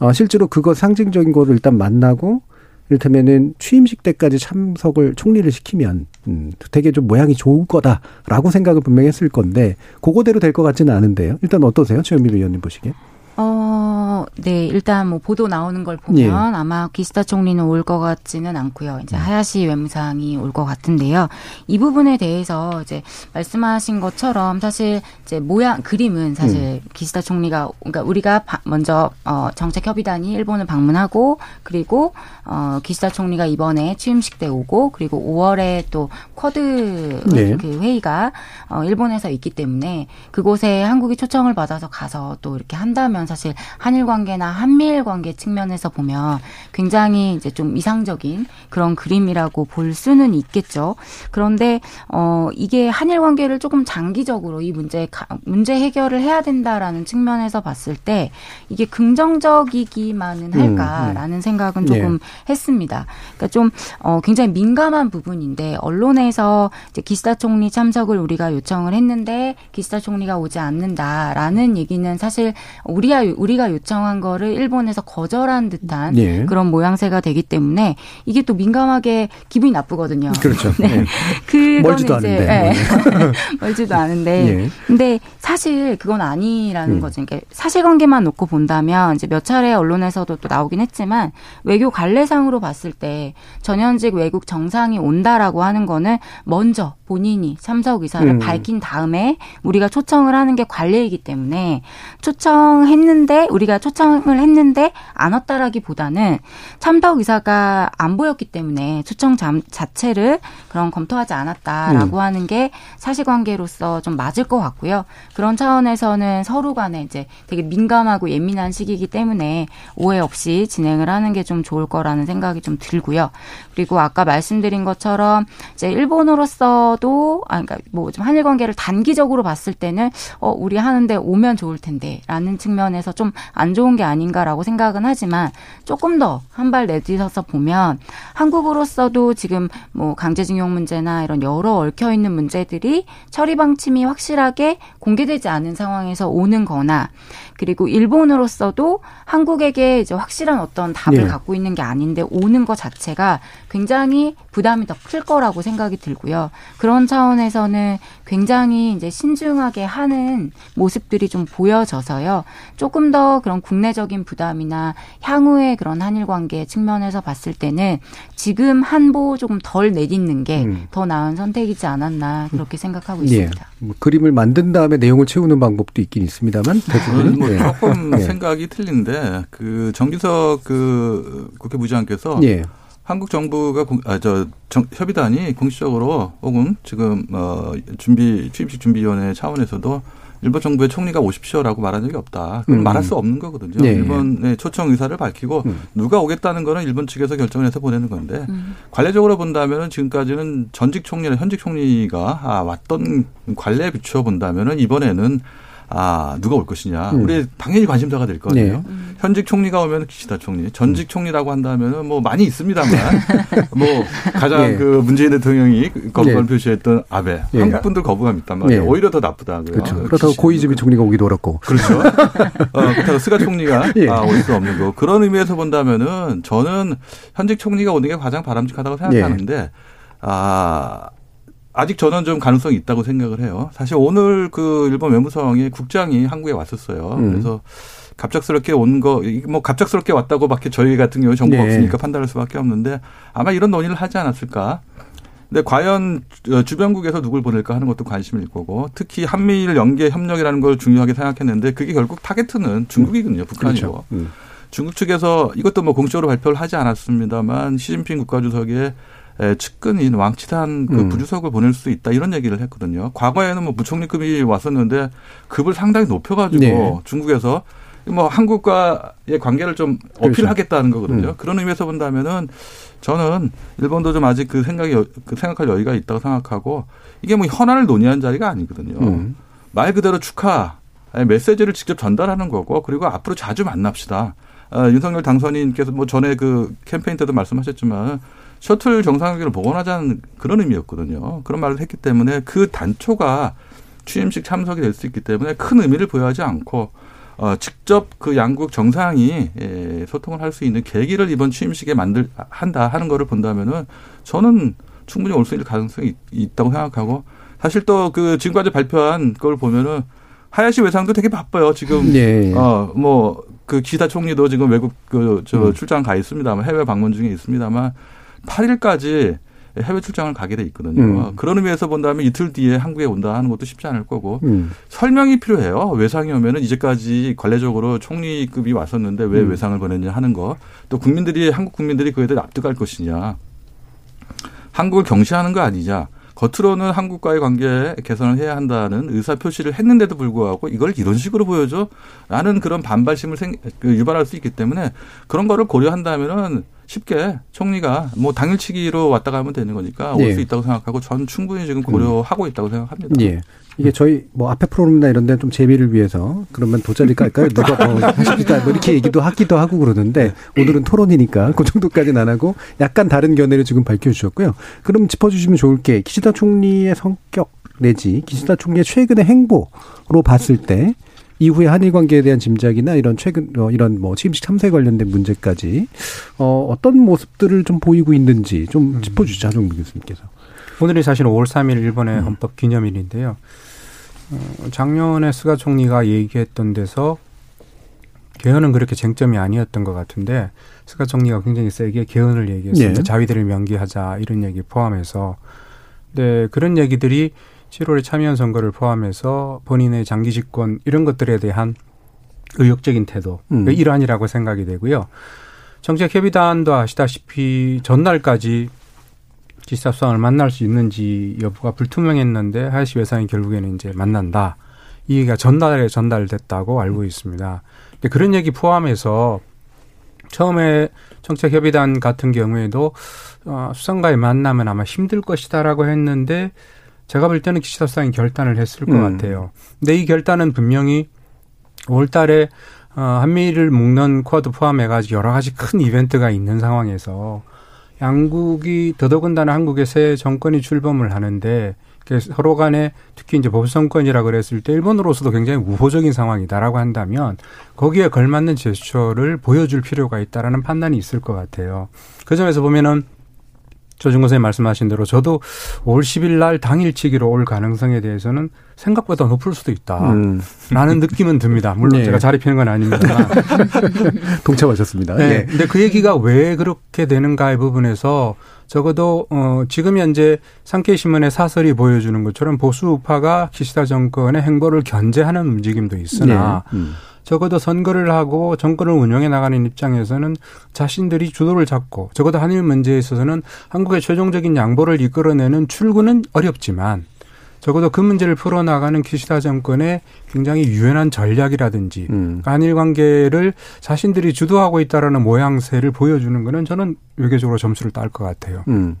어, 실제로 그거 상징적인 거를 일단 만나고, 이를테면은 취임식 때까지 참석을 총리를 시키면 음, 되게 좀 모양이 좋을 거다라고 생각을 분명히 했을 건데 그거대로 될 것 같지는 않은데요. 일단 어떠세요, 최현미 의원님 보시기에? 어, 네, 일단 뭐 보도 나오는 걸 보면 예. 아마 기시다 총리는 올 것 같지는 않고요. 이제 음. 하야시 외무상이 올 것 같은데요. 이 부분에 대해서 이제 말씀하신 것처럼 사실 이제 모양 그림은 사실 음. 기시다 총리가 그러니까 우리가 먼저 어 정책 협의단이 일본을 방문하고 그리고 어 기시다 총리가 이번에 취임식 때 오고 그리고 5월에 또 쿼드 네. 그 회의가 어 일본에서 있기 때문에 그곳에 한국이 초청을 받아서 가서 또 이렇게 한다면 사실 한일 관계나 한미일 관계 측면에서 보면 굉장히 이제 좀 이상적인 그런 그림이라고 볼 수는 있겠죠. 그런데 어 이게 한일 관계를 조금 장기적으로 이 문제 문제 해결을 해야 된다라는 측면에서 봤을 때 이게 긍정적이기만은 할까라는 음, 음. 생각은 조금 네. 했습니다. 그러니까 좀 어, 굉장히 민감한 부분인데 언론에서 이제 기시다 총리 참석을 우리가 요청을 했는데 기시다 총리가 오지 않는다라는 얘기는 사실 우리 가 우리가 요청한 거를 일본에서 거절한 듯한 네. 그런 모양새가 되기 때문에 이게 또 민감하게 기분이 나쁘거든요. 그렇죠. 네. 네. 그거는 멀지도 이제 않은데. 네. 멀지도 않은데. 네. 근데 사실 그건 아니라는 음. 거죠. 그러니까 사실관계만 놓고 본다면 이제 몇 차례 언론에서도 또 나오긴 했지만 외교 관례상으로 봤을 때 전현직 외국 정상이 온다라고 하는 거는 먼저 본인이 참석 의사를 음. 밝힌 다음에 우리가 초청을 하는 게 관례이기 때문에 초청했 는데 우리가 초청을 했는데 안 왔다라기보다는 참석 의사가 안 보였기 때문에 초청 자체를 그런 검토하지 않았다라고 음. 하는 게 사실관계로서 좀 맞을 것 같고요. 그런 차원에서는 서로 간에 이제 되게 민감하고 예민한 시기이기 때문에 오해 없이 진행을 하는 게 좀 좋을 거라는 생각이 좀 들고요. 그리고 아까 말씀드린 것처럼 이제 일본으로서도 아 그러니까 뭐 좀 한일 관계를 단기적으로 봤을 때는 어 우리 하는데 오면 좋을 텐데라는 측면 에서 좀 안 좋은 게 아닌가라고 생각은 하지만 조금 더 한 발 내딛어서 보면 한국으로서도 지금 뭐 강제징용 문제나 이런 여러 얽혀 있는 문제들이 처리 방침이 확실하게 공개되지 않은 상황에서 오는 거나 그리고 일본으로서도 한국에게 이제 확실한 어떤 답을 네. 갖고 있는 게 아닌데 오는 것 자체가 굉장히 부담이 더 클 거라고 생각이 들고요. 그런 차원에서는 굉장히 이제 신중하게 하는 모습들이 좀 보여져서요. 조금 더 그런 국내적인 부담이나 향후의 그런 한일 관계 측면에서 봤을 때는 지금 한보 조금 덜 내딛는 게더 음. 나은 선택이지 않았나 그렇게 생각하고 네. 있습니다. 뭐 그림을 만든 다음에 내용을 채우는 방법도 있긴 있습니다만 대부분 뭐 네. 조금 네. 생각이 틀린데 그 정기석 그 국회 부장께서 네. 한국 정부가 아, 저 정, 협의단이 공식적으로 혹은 지금 어 준비 취임식 준비위원회 차원에서도 일본 정부의 총리가 오십시오라고 말한 적이 없다. 그건 음. 말할 수 없는 거거든요. 네. 일본의 초청 의사를 밝히고 음. 누가 오겠다는 거는 일본 측에서 결정을 해서 보내는 건데 음. 관례적으로 본다면은 지금까지는 전직 총리나 현직 총리가 아, 왔던 관례에 비추어 본다면은 이번에는 아 누가 올 것이냐 음. 우리 당연히 관심사가 될 거예요. 네. 현직 총리가 오면 기시다 총리, 전직 음. 총리라고 한다면은 뭐 많이 있습니다만 뭐 가장 네. 그 문재인 대통령이 거부감 네. 표시했던 아베 네. 한국 분들 거부감 있단 말이에요. 네. 오히려 더 나쁘다고요. 그렇죠. 그렇다고 고이즈미 총리가 오기도 어렵고 그렇죠. 어, 그렇다고 스가 총리가 예. 아, 올 수 없는 거 그런 의미에서 본다면은 저는 현직 총리가 오는 게 가장 바람직하다고 생각하는데 예. 아 아직 저는 좀 가능성이 있다고 생각을 해요. 사실 오늘 그 일본 외무성의 국장이 한국에 왔었어요. 음. 그래서 갑작스럽게 온 거, 뭐 갑작스럽게 왔다고밖에 저희 같은 경우 정보가 네. 없으니까 판단할 수밖에 없는데 아마 이런 논의를 하지 않았을까. 근데 과연 주변국에서 누굴 보낼까 하는 것도 관심일 거고 특히 한미일 연계 협력이라는 걸 중요하게 생각했는데 그게 결국 타겟은 중국이거든요. 북한이고. 그렇죠. 음. 중국 측에서 이것도 뭐 공식적으로 발표를 하지 않았습니다만 시진핑 국가주석의 측근인 왕치산 그 음. 부주석을 보낼 수 있다 이런 얘기를 했거든요. 과거에는 뭐 부총리급이 왔었는데 급을 상당히 높여가지고 네. 중국에서 뭐 한국과의 관계를 좀 그렇죠. 어필하겠다는 거거든요. 음. 그런 의미에서 본다면은 저는 일본도 좀 아직 그 생각이 그 생각할 여유가 있다고 생각하고 이게 뭐 현안을 논의한 자리가 아니거든요. 음. 말 그대로 축하 메시지를 직접 전달하는 거고 그리고 앞으로 자주 만납시다. 어, 윤석열 당선인께서 뭐 전에 그 캠페인 때도 말씀하셨지만 셔틀 정상회의를 복원하자는 그런 의미였거든요. 그런 말을 했기 때문에 그 단초가 취임식 참석이 될 수 있기 때문에 큰 의미를 부여하지 않고 어, 직접 그 양국 정상이 예, 소통을 할 수 있는 계기를 이번 취임식에 만들 한다 하는 거를 본다면은 저는 충분히 올 수 있는 가능성이 있 다고 생각하고 사실 또 그 지금까지 발표한 걸 보면은 하야시 외상도 되게 바빠요. 지금 네. 어뭐 그 기다 총리도 지금 외국 그저 음. 출장 가 있습니다만 해외 방문 중에 있습니다만 8일까지 해외 출장을 가게 돼 있거든요. 음. 그런 의미에서 본다면 이틀 뒤에 한국에 온다 하는 것도 쉽지 않을 거고 음. 설명이 필요해요. 외상이 오면은 이제까지 관례적으로 총리급이 왔었는데 왜 음. 외상을 보냈냐 하는 거. 또 국민들이 한국 국민들이 그에 대해 납득할 것이냐. 한국을 경시하는 거 아니냐. 겉으로는 한국과의 관계 개선을 해야 한다는 의사 표시를 했는데도 불구하고 이걸 이런 식으로 보여줘? 라는 그런 반발심을 생, 그 유발할 수 있기 때문에 그런 거를 고려한다면은 쉽게 총리가 뭐 당일치기로 왔다 가면 되는 거니까 올수 예. 있다고 생각하고 저는 충분히 지금 고려하고 음. 있다고 생각합니다. 예. 이게 저희 뭐 앞에 프로그램이나 이런 데는 좀 재미를 위해서 그러면 돗자리 깔까요? 누가 뭐 하십니까? 뭐 이렇게 얘기도 하기도 하고 그러는데 오늘은 토론이니까 그 정도까지는 안 하고 약간 다른 견해를 지금 밝혀주셨고요. 그럼 짚어주시면 좋을 게 기시다 총리의 성격 내지 기시다 총리의 최근의 행보로 봤을 때 이후에 한일 관계에 대한 짐작이나 이런 최근 어, 이런 뭐 취임식 참사에 관련된 문제까지 어 어떤 모습들을 좀 보이고 있는지 좀 음. 짚어주시죠 하정민 교수님께서. 오늘이 사실 5월 3일 일본의 음. 헌법 기념일인데요. 어, 작년에 스가 총리가 얘기했던 데서 개헌은 그렇게 쟁점이 아니었던 것 같은데 스가 총리가 굉장히 세게 개헌을 얘기했습니다. 네. 자위대를 명기하자 이런 얘기 포함해서 네 그런 얘기들이 7월에 참여연 선거를 포함해서 본인의 장기 집권 이런 것들에 대한 의욕적인 태도 음. 일환이라고 생각이 되고요. 정책 협의단도 아시다시피 전날까지 기사수상을 만날 수 있는지 여부가 불투명했는데 하야시 외상이 결국에는 이제 만난다. 이 얘기가 전날에 전달됐다고 알고 있습니다. 근데 그런 얘기 포함해서 처음에 정책협의단 같은 경우에도 어, 수상과의 만남은 아마 힘들 것이다라고 했는데 제가 볼 때는 기시다 수상이 결단을 했을 것 음. 같아요. 근데 이 결단은 분명히 5월 달에 어, 한미를 묶는 쿼드 포함해가지고 여러 가지 큰 이벤트가 있는 상황에서 양국이 더더군다나 한국의 새 정권이 출범을 하는데 서로 간에 특히 이제 보수정권이라 그랬을 때 일본으로서도 굉장히 우호적인 상황이다라고 한다면 거기에 걸맞는 제스처를 보여줄 필요가 있다라는 판단이 있을 것 같아요. 그 점에서 보면은 조준권 선생님 말씀하신 대로 저도 5월 10일 날 당일치기로 올 가능성에 대해서는 생각보다 높을 수도 있다. 음. 라는 느낌은 듭니다. 물론 네. 제가 자리 피는 건 아닙니다만. 동참하셨습니다. 네. 네. 근데 그 얘기가 왜 그렇게 되는가의 부분에서 적어도 어 지금 현재 상케이 신문의 사설이 보여주는 것처럼 보수 우파가 기시다 정권의 행보를 견제하는 움직임도 있으나 네. 음. 적어도 선거를 하고 정권을 운영해 나가는 입장에서는 자신들이 주도를 잡고 적어도 한일 문제에 있어서는 한국의 최종적인 양보를 이끌어내는 출구는 어렵지만 적어도 그 문제를 풀어나가는 기시다 정권의 굉장히 유연한 전략이라든지 음. 그러니까 한일 관계를 자신들이 주도하고 있다라는 모양새를 보여주는 거는 저는 외교적으로 점수를 딸 것 같아요. 음.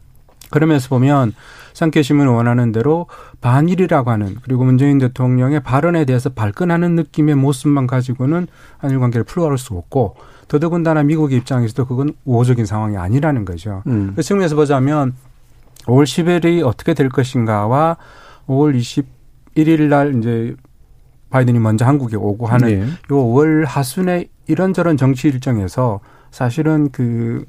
그러면서 보면 상케신문이 원하는 대로 반일이라고 하는 그리고 문재인 대통령의 발언에 대해서 발끈하는 느낌의 모습만 가지고는 한일 관계를 풀어갈 수 없고 더더군다나 미국의 입장에서도 그건 우호적인 상황이 아니라는 거죠. 음. 그 측면에서 보자면 5월 10일이 어떻게 될 것인가와 5월 21일 날 이제 바이든이 먼저 한국에 오고 하는 네. 요월 하순의 이런저런 정치 일정에서 사실은 그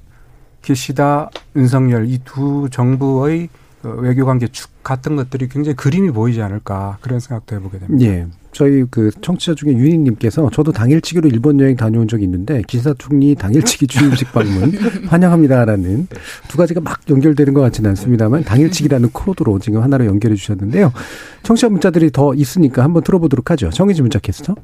기시다, 윤석열 이 두 정부의 그 외교 관계 축 같은 것들이 굉장히 그림이 보이지 않을까 그런 생각도 해보게 됩니다. 예. 저희 그 청취자 중에 윤희님께서 저도 당일치기로 일본 여행 다녀온 적이 있는데 기사 총리 당일치기 주임식 방문 환영합니다라는 두 가지가 막 연결되는 것 같지는 않습니다만 당일치기라는 코드로 지금 하나로 연결해 주셨는데요. 청취자 문자들이 더 있으니까 한번 들어보도록 하죠. 정의지 문자 캐스터.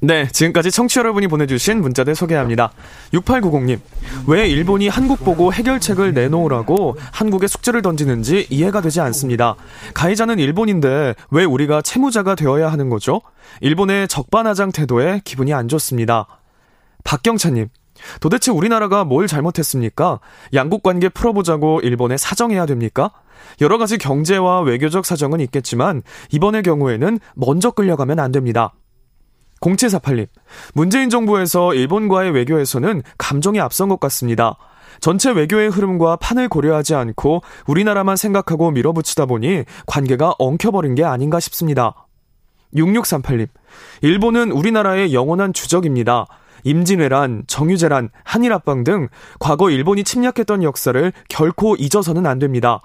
네, 지금까지 청취 여러분이 보내주신 문자들 소개합니다. 6890님, 왜 일본이 한국 보고 해결책을 내놓으라고 한국에 숙제를 던지는지 이해가 되지 않습니다. 가해자는 일본인데 왜 우리가 채무자가 되어야 하는 거죠? 일본의 적반하장 태도에 기분이 안 좋습니다. 박경찬님, 도대체 우리나라가 뭘 잘못했습니까? 양국 관계 풀어보자고 일본에 사정해야 됩니까? 여러 가지 경제와 외교적 사정은 있겠지만 이번의 경우에는 먼저 끌려가면 안 됩니다. 0748님, 문재인 정부에서 일본과의 외교에서는 감정이 앞선 것 같습니다. 전체 외교의 흐름과 판을 고려하지 않고 우리나라만 생각하고 밀어붙이다 보니 관계가 엉켜버린 게 아닌가 싶습니다. 6638님, 일본은 우리나라의 영원한 주적입니다. 임진왜란, 정유재란, 한일합방 등 과거 일본이 침략했던 역사를 결코 잊어서는 안 됩니다.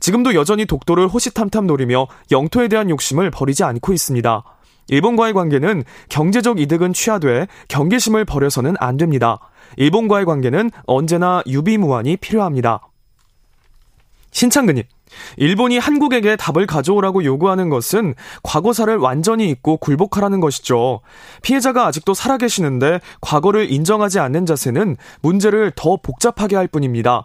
지금도 여전히 독도를 호시탐탐 노리며 영토에 대한 욕심을 버리지 않고 있습니다. 일본과의 관계는 경제적 이득은 취하되 경계심을 버려서는 안 됩니다. 일본과의 관계는 언제나 유비무환이 필요합니다. 신창근님, 일본이 한국에게 답을 가져오라고 요구하는 것은 과거사를 완전히 잊고 굴복하라는 것이죠. 피해자가 아직도 살아계시는데 과거를 인정하지 않는 자세는 문제를 더 복잡하게 할 뿐입니다.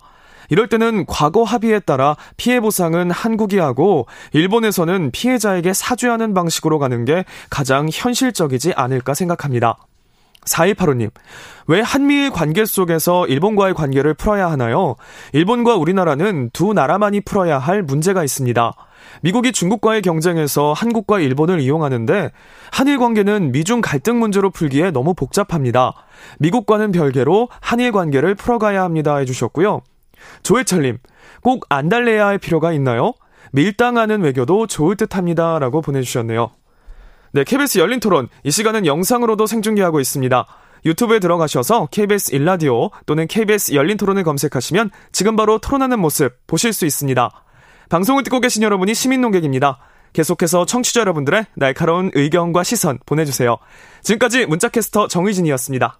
이럴 때는 과거 합의에 따라 피해 보상은 한국이 하고 일본에서는 피해자에게 사죄하는 방식으로 가는 게 가장 현실적이지 않을까 생각합니다. 4285님, 왜 한미일 관계 속에서 일본과의 관계를 풀어야 하나요? 일본과 우리나라는 두 나라만이 풀어야 할 문제가 있습니다. 미국이 중국과의 경쟁에서 한국과 일본을 이용하는데 한일 관계는 미중 갈등 문제로 풀기에 너무 복잡합니다. 미국과는 별개로 한일 관계를 풀어가야 합니다 해주셨고요. 조혜철님, 꼭 안달내야 할 필요가 있나요? 밀당하는 외교도 좋을 듯 합니다. 라고 보내주셨네요. 네, KBS 열린 토론. 이 시간은 영상으로도 생중계하고 있습니다. 유튜브에 들어가셔서 KBS 일라디오 또는 KBS 열린 토론을 검색하시면 지금 바로 토론하는 모습 보실 수 있습니다. 방송을 듣고 계신 여러분이 시민 농객입니다. 계속해서 청취자 여러분들의 날카로운 의견과 시선 보내주세요. 지금까지 문자캐스터 정의진이었습니다.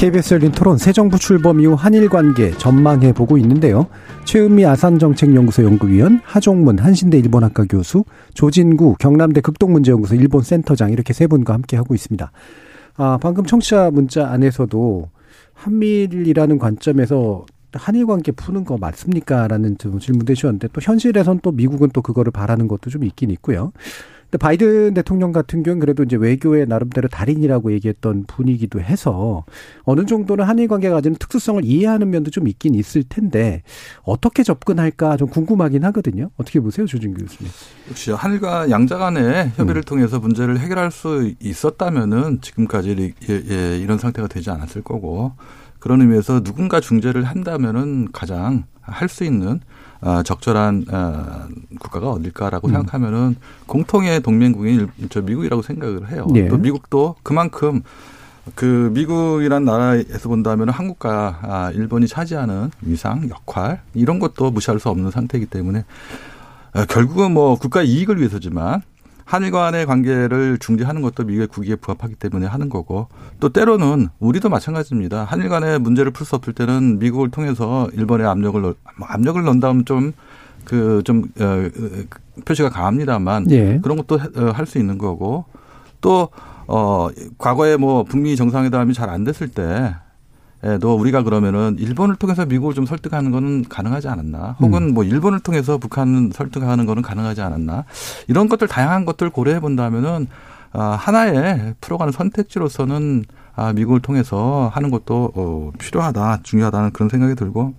KBS 열린 토론 새 정부 출범 이후 한일 관계 전망해 보고 있는데요. 최은미 아산정책연구소 연구위원, 하종문 한신대 일본학과 교수, 조진구 경남대 극동문제연구소 일본 센터장 이렇게 세 분과 함께 하고 있습니다. 아, 방금 청취자 문자 안에서도 한미일이라는 관점에서 한일 관계 푸는 거 맞습니까? 라는 질문도 해주셨는데 또 현실에선 또 미국은 또 그거를 바라는 것도 좀 있긴 있고요. 근데 바이든 대통령 같은 경우는 그래도 이제 외교의 나름대로 달인이라고 얘기했던 분이기도 해서 어느 정도는 한일 관계가 가지는 특수성을 이해하는 면도 좀 있긴 있을 텐데 어떻게 접근할까 좀 궁금하긴 하거든요. 어떻게 보세요, 조준 교수님? 역시 한일과 양자 간의 협의를 음. 통해서 문제를 해결할 수 있었다면은 지금까지 예, 예, 이런 상태가 되지 않았을 거고 그런 의미에서 누군가 중재를 한다면은 가장 할 수 있는 어, 적절한 어, 국가가 어딜까라고 음. 생각하면은 공통의 동맹국인 저 미국이라고 생각을 해요. 네. 또 미국도 그만큼 그 미국이란 나라에서 본다면 한국과 아, 일본이 차지하는 위상, 역할 이런 것도 무시할 수 없는 상태이기 때문에 어, 결국은 뭐 국가 이익을 위해서지만 한일 간의 관계를 중재하는 것도 미국의 국익에 부합하기 때문에 하는 거고 또 때로는 우리도 마찬가지입니다. 한일 간의 문제를 풀 수 없을 때는 미국을 통해서 일본에 압력을 뭐 압력을 넣는다면 좀 그좀 그, 어, 표시가 강합니다만 예. 그런 것도 어, 할수 있는 거고 또 어, 과거에 뭐 북미 정상회담이 잘 안 됐을 때 도 우리가 그러면은 일본을 통해서 미국을 좀 설득하는 거는 가능하지 않았나? 혹은 음. 뭐 일본을 통해서 북한을 설득하는 거는 가능하지 않았나? 이런 것들 다양한 것들 고려해 본다면은 아, 하나의 풀어가는 선택지로서는 아, 미국을 통해서 하는 것도 어, 필요하다, 중요하다는 그런 생각이 들고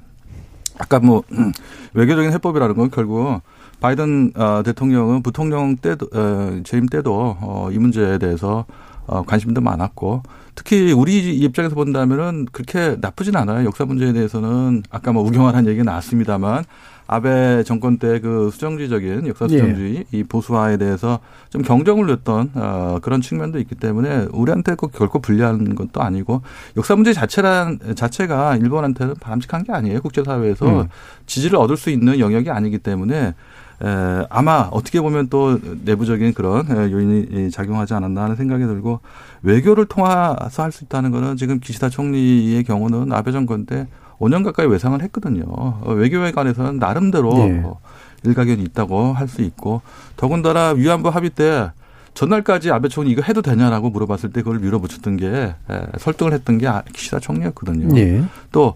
아까 뭐 음, 외교적인 해법이라는 건 결국 바이든 어, 대통령은 부통령 때도 어, 재임 때도 어, 이 문제에 대해서 어, 관심도 많았고 특히 우리 입장에서 본다면은 그렇게 나쁘진 않아요. 역사 문제에 대해서는 아까 뭐 우경화한 얘기가 나왔습니다만 아베 정권 때 그 수정주의적인 역사 수정주의 예. 이 보수화에 대해서 좀 경종을 냈던 어, 그런 측면도 있기 때문에 우리한테 꼭 결코 불리한 것도 아니고 역사 문제 자체란 자체가 일본한테는 바람직한 게 아니에요. 국제사회에서 음. 지지를 얻을 수 있는 영역이 아니기 때문에 에, 아마 어떻게 보면 또 내부적인 그런 요인이 작용하지 않았나 하는 생각이 들고 외교를 통해서 할 수 있다는 거는 지금 기시다 총리의 경우는 아베 정권 때 5년 가까이 외상을 했거든요. 어, 외교에 관해서는 나름대로 네. 일가견이 있다고 할 수 있고 더군다나 위안부 합의 때 전날까지 아베 총리 이거 해도 되냐라고 물어봤을 때 그걸 밀어붙였던 게 설득을 했던 게 기시다 총리였거든요. 네. 또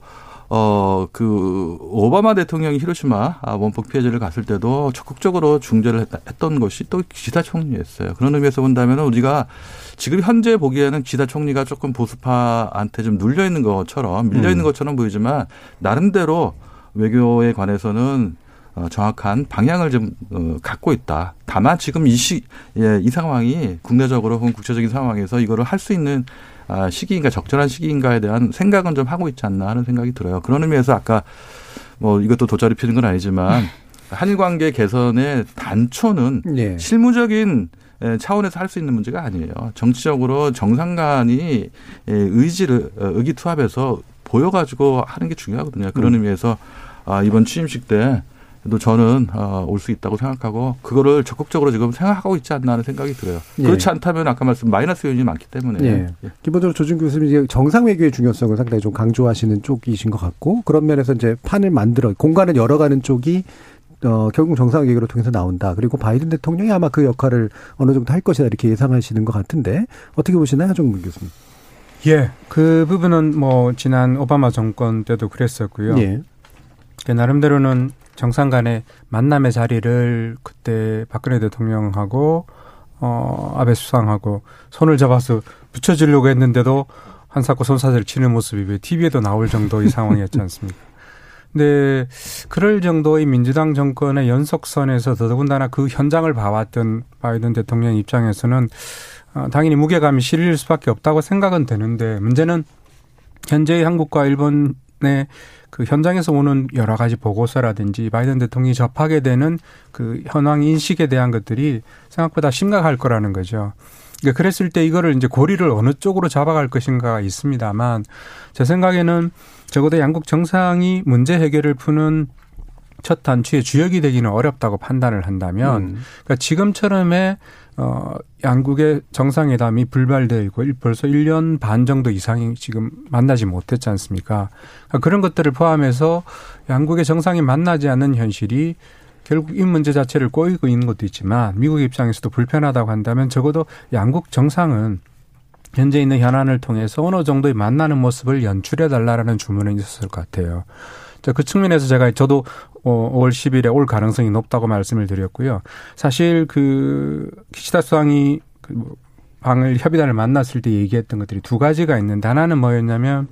어, 그, 오바마 대통령이 히로시마 원폭 피해자를 갔을 때도 적극적으로 중재를 했던 것이 또 기시다 총리였어요. 그런 의미에서 본다면 우리가 지금 현재 보기에는 기시다 총리가 조금 보수파한테 좀 눌려 있는 것처럼 밀려 있는 음. 것처럼 보이지만 나름대로 외교에 관해서는 어, 정확한 방향을 좀 어, 갖고 있다. 다만 지금 이 시, 예, 이 상황이 국내적으로 혹은 국제적인 상황에서 이거를 할 수 있는 아, 시기인가 적절한 시기인가에 대한 생각은 좀 하고 있지 않나 하는 생각이 들어요. 그런 의미에서 아까 뭐 이것도 돗자리 피는 건 아니지만 한일 관계 개선의 단초는 네. 실무적인 차원에서 할 수 있는 문제가 아니에요. 정치적으로 정상 간이 의지를 어, 의기투합해서 보여가지고 하는 게 중요하거든요. 그런 음. 의미에서 아, 이번 취임식 때 또 저는 어, 올 수 있다고 생각하고 그거를 적극적으로 지금 생각하고 있지 않나 하는 생각이 들어요. 예. 그렇지 않다면 아까 말씀 마이너스 요인이 많기 때문에 예. 예. 기본적으로 조준 교수님이 정상 외교의 중요성을 상당히 좀 강조하시는 쪽이신 것 같고 그런 면에서 이제 판을 만들어 공간을 열어가는 쪽이 어, 결국 정상회의를 통해서 나온다. 그리고 바이든 대통령이 아마 그 역할을 어느 정도 할 것이다 이렇게 예상하시는 것 같은데 어떻게 보시나요, 정문 교수님? 예, 그 부분은 뭐 지난 오바마 정권 때도 그랬었고요. 예. 그 나름대로는 정상 간의 만남의 자리를 그때 박근혜 대통령하고 어 아베 수상하고 손을 잡아서 붙여주려고 했는데도 한사코 손사슬 치는 모습이 TV에도 나올 정도의 상황이었지 않습니까? 근데 그럴 정도의 민주당 정권의 연속선에서 더더군다나 그 현장을 봐왔던 바이든 대통령 입장에서는 어, 당연히 무게감이 실릴 수밖에 없다고 생각은 되는데 문제는 현재의 한국과 일본의 그 현장에서 오는 여러 가지 보고서라든지 바이든 대통령이 접하게 되는 그 현황 인식에 대한 것들이 생각보다 심각할 거라는 거죠. 그러니까 그랬을 때 이거를 이제 고리를 어느 쪽으로 잡아갈 것인가가 있습니다만 제 생각에는 적어도 양국 정상이 문제 해결을 푸는 첫 단추의 주역이 되기는 어렵다고 판단을 한다면 음. 그러니까 지금처럼의 어 양국의 정상회담이 불발되어 있고 벌써 1년 반 정도 이상이 지금 만나지 못했지 않습니까? 그러니까 그런 것들을 포함해서 양국의 정상이 만나지 않는 현실이 결국 이 문제 자체를 꼬이고 있는 것도 있지만 미국 입장에서도 불편하다고 한다면 적어도 양국 정상은 현재 있는 현안을 통해서 어느 정도의 만나는 모습을 연출해 달라라는 주문은 있었을 것 같아요. 그 측면에서 제가 저도 5월 어, 10일에 올 가능성이 높다고 말씀을 드렸고요. 사실 그 기시다 수상이 그뭐 방을 협의단을 만났을 때 얘기했던 것들이 두 가지가 있는데 하나는 뭐였냐면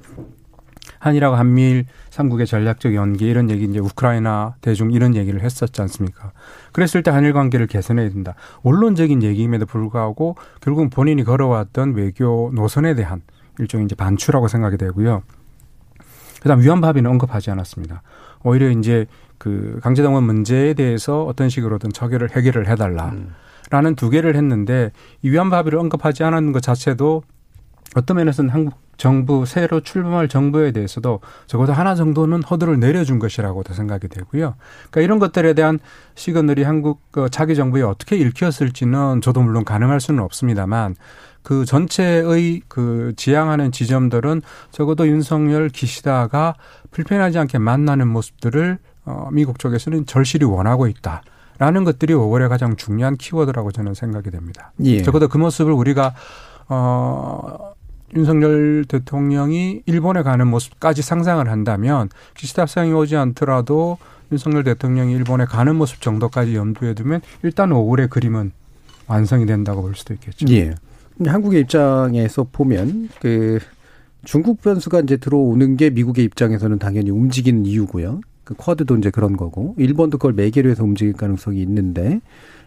한일하고 한미일 삼국의 전략적 연계 이런 얘기 이제 우크라이나 대중 이런 얘기를 했었지 않습니까? 그랬을 때 한일 관계를 개선해야 된다. 원론적인 얘기임에도 불구하고 결국은 본인이 걸어왔던 외교 노선에 대한 일종의 이제 반추라고 생각이 되고요. 그다음 위안부 합의는 언급하지 않았습니다. 오히려 이제 그 강제동원 문제에 대해서 어떤 식으로든 처결을 해결을 해달라. 라는 두 개를 했는데 이 위안부 합의를 언급하지 않았는 것 자체도 어떤 면에서는 한국 정부 새로 출범할 정부에 대해서도 적어도 하나 정도는 허들을 내려준 것이라고도 생각이 되고요. 그러니까 이런 것들에 대한 시그널이 한국 어, 자기 정부에 어떻게 읽혔을지는 저도 물론 가능할 수는 없습니다만 그 전체의 그 지향하는 지점들은 적어도 윤석열 기시다가 불편하지 않게 만나는 모습들을 어 미국 쪽에서는 절실히 원하고 있다. 라는 것들이 5월에 가장 중요한 키워드라고 저는 생각이 됩니다. 예. 적어도 그 모습을 우리가 어 윤석열 대통령이 일본에 가는 모습까지 상상을 한다면 기시다 수상이 오지 않더라도 윤석열 대통령이 일본에 가는 모습 정도까지 염두에 두면 일단 5월의 그림은 완성이 된다고 볼 수도 있겠죠. 예. 한국의 입장에서 보면 그 중국 변수가 이제 들어오는 게 미국의 입장에서는 당연히 움직이는 이유고요. 그 쿼드도 이제 그런 거고 일본도 그걸 매개로 해서 움직일 가능성이 있는데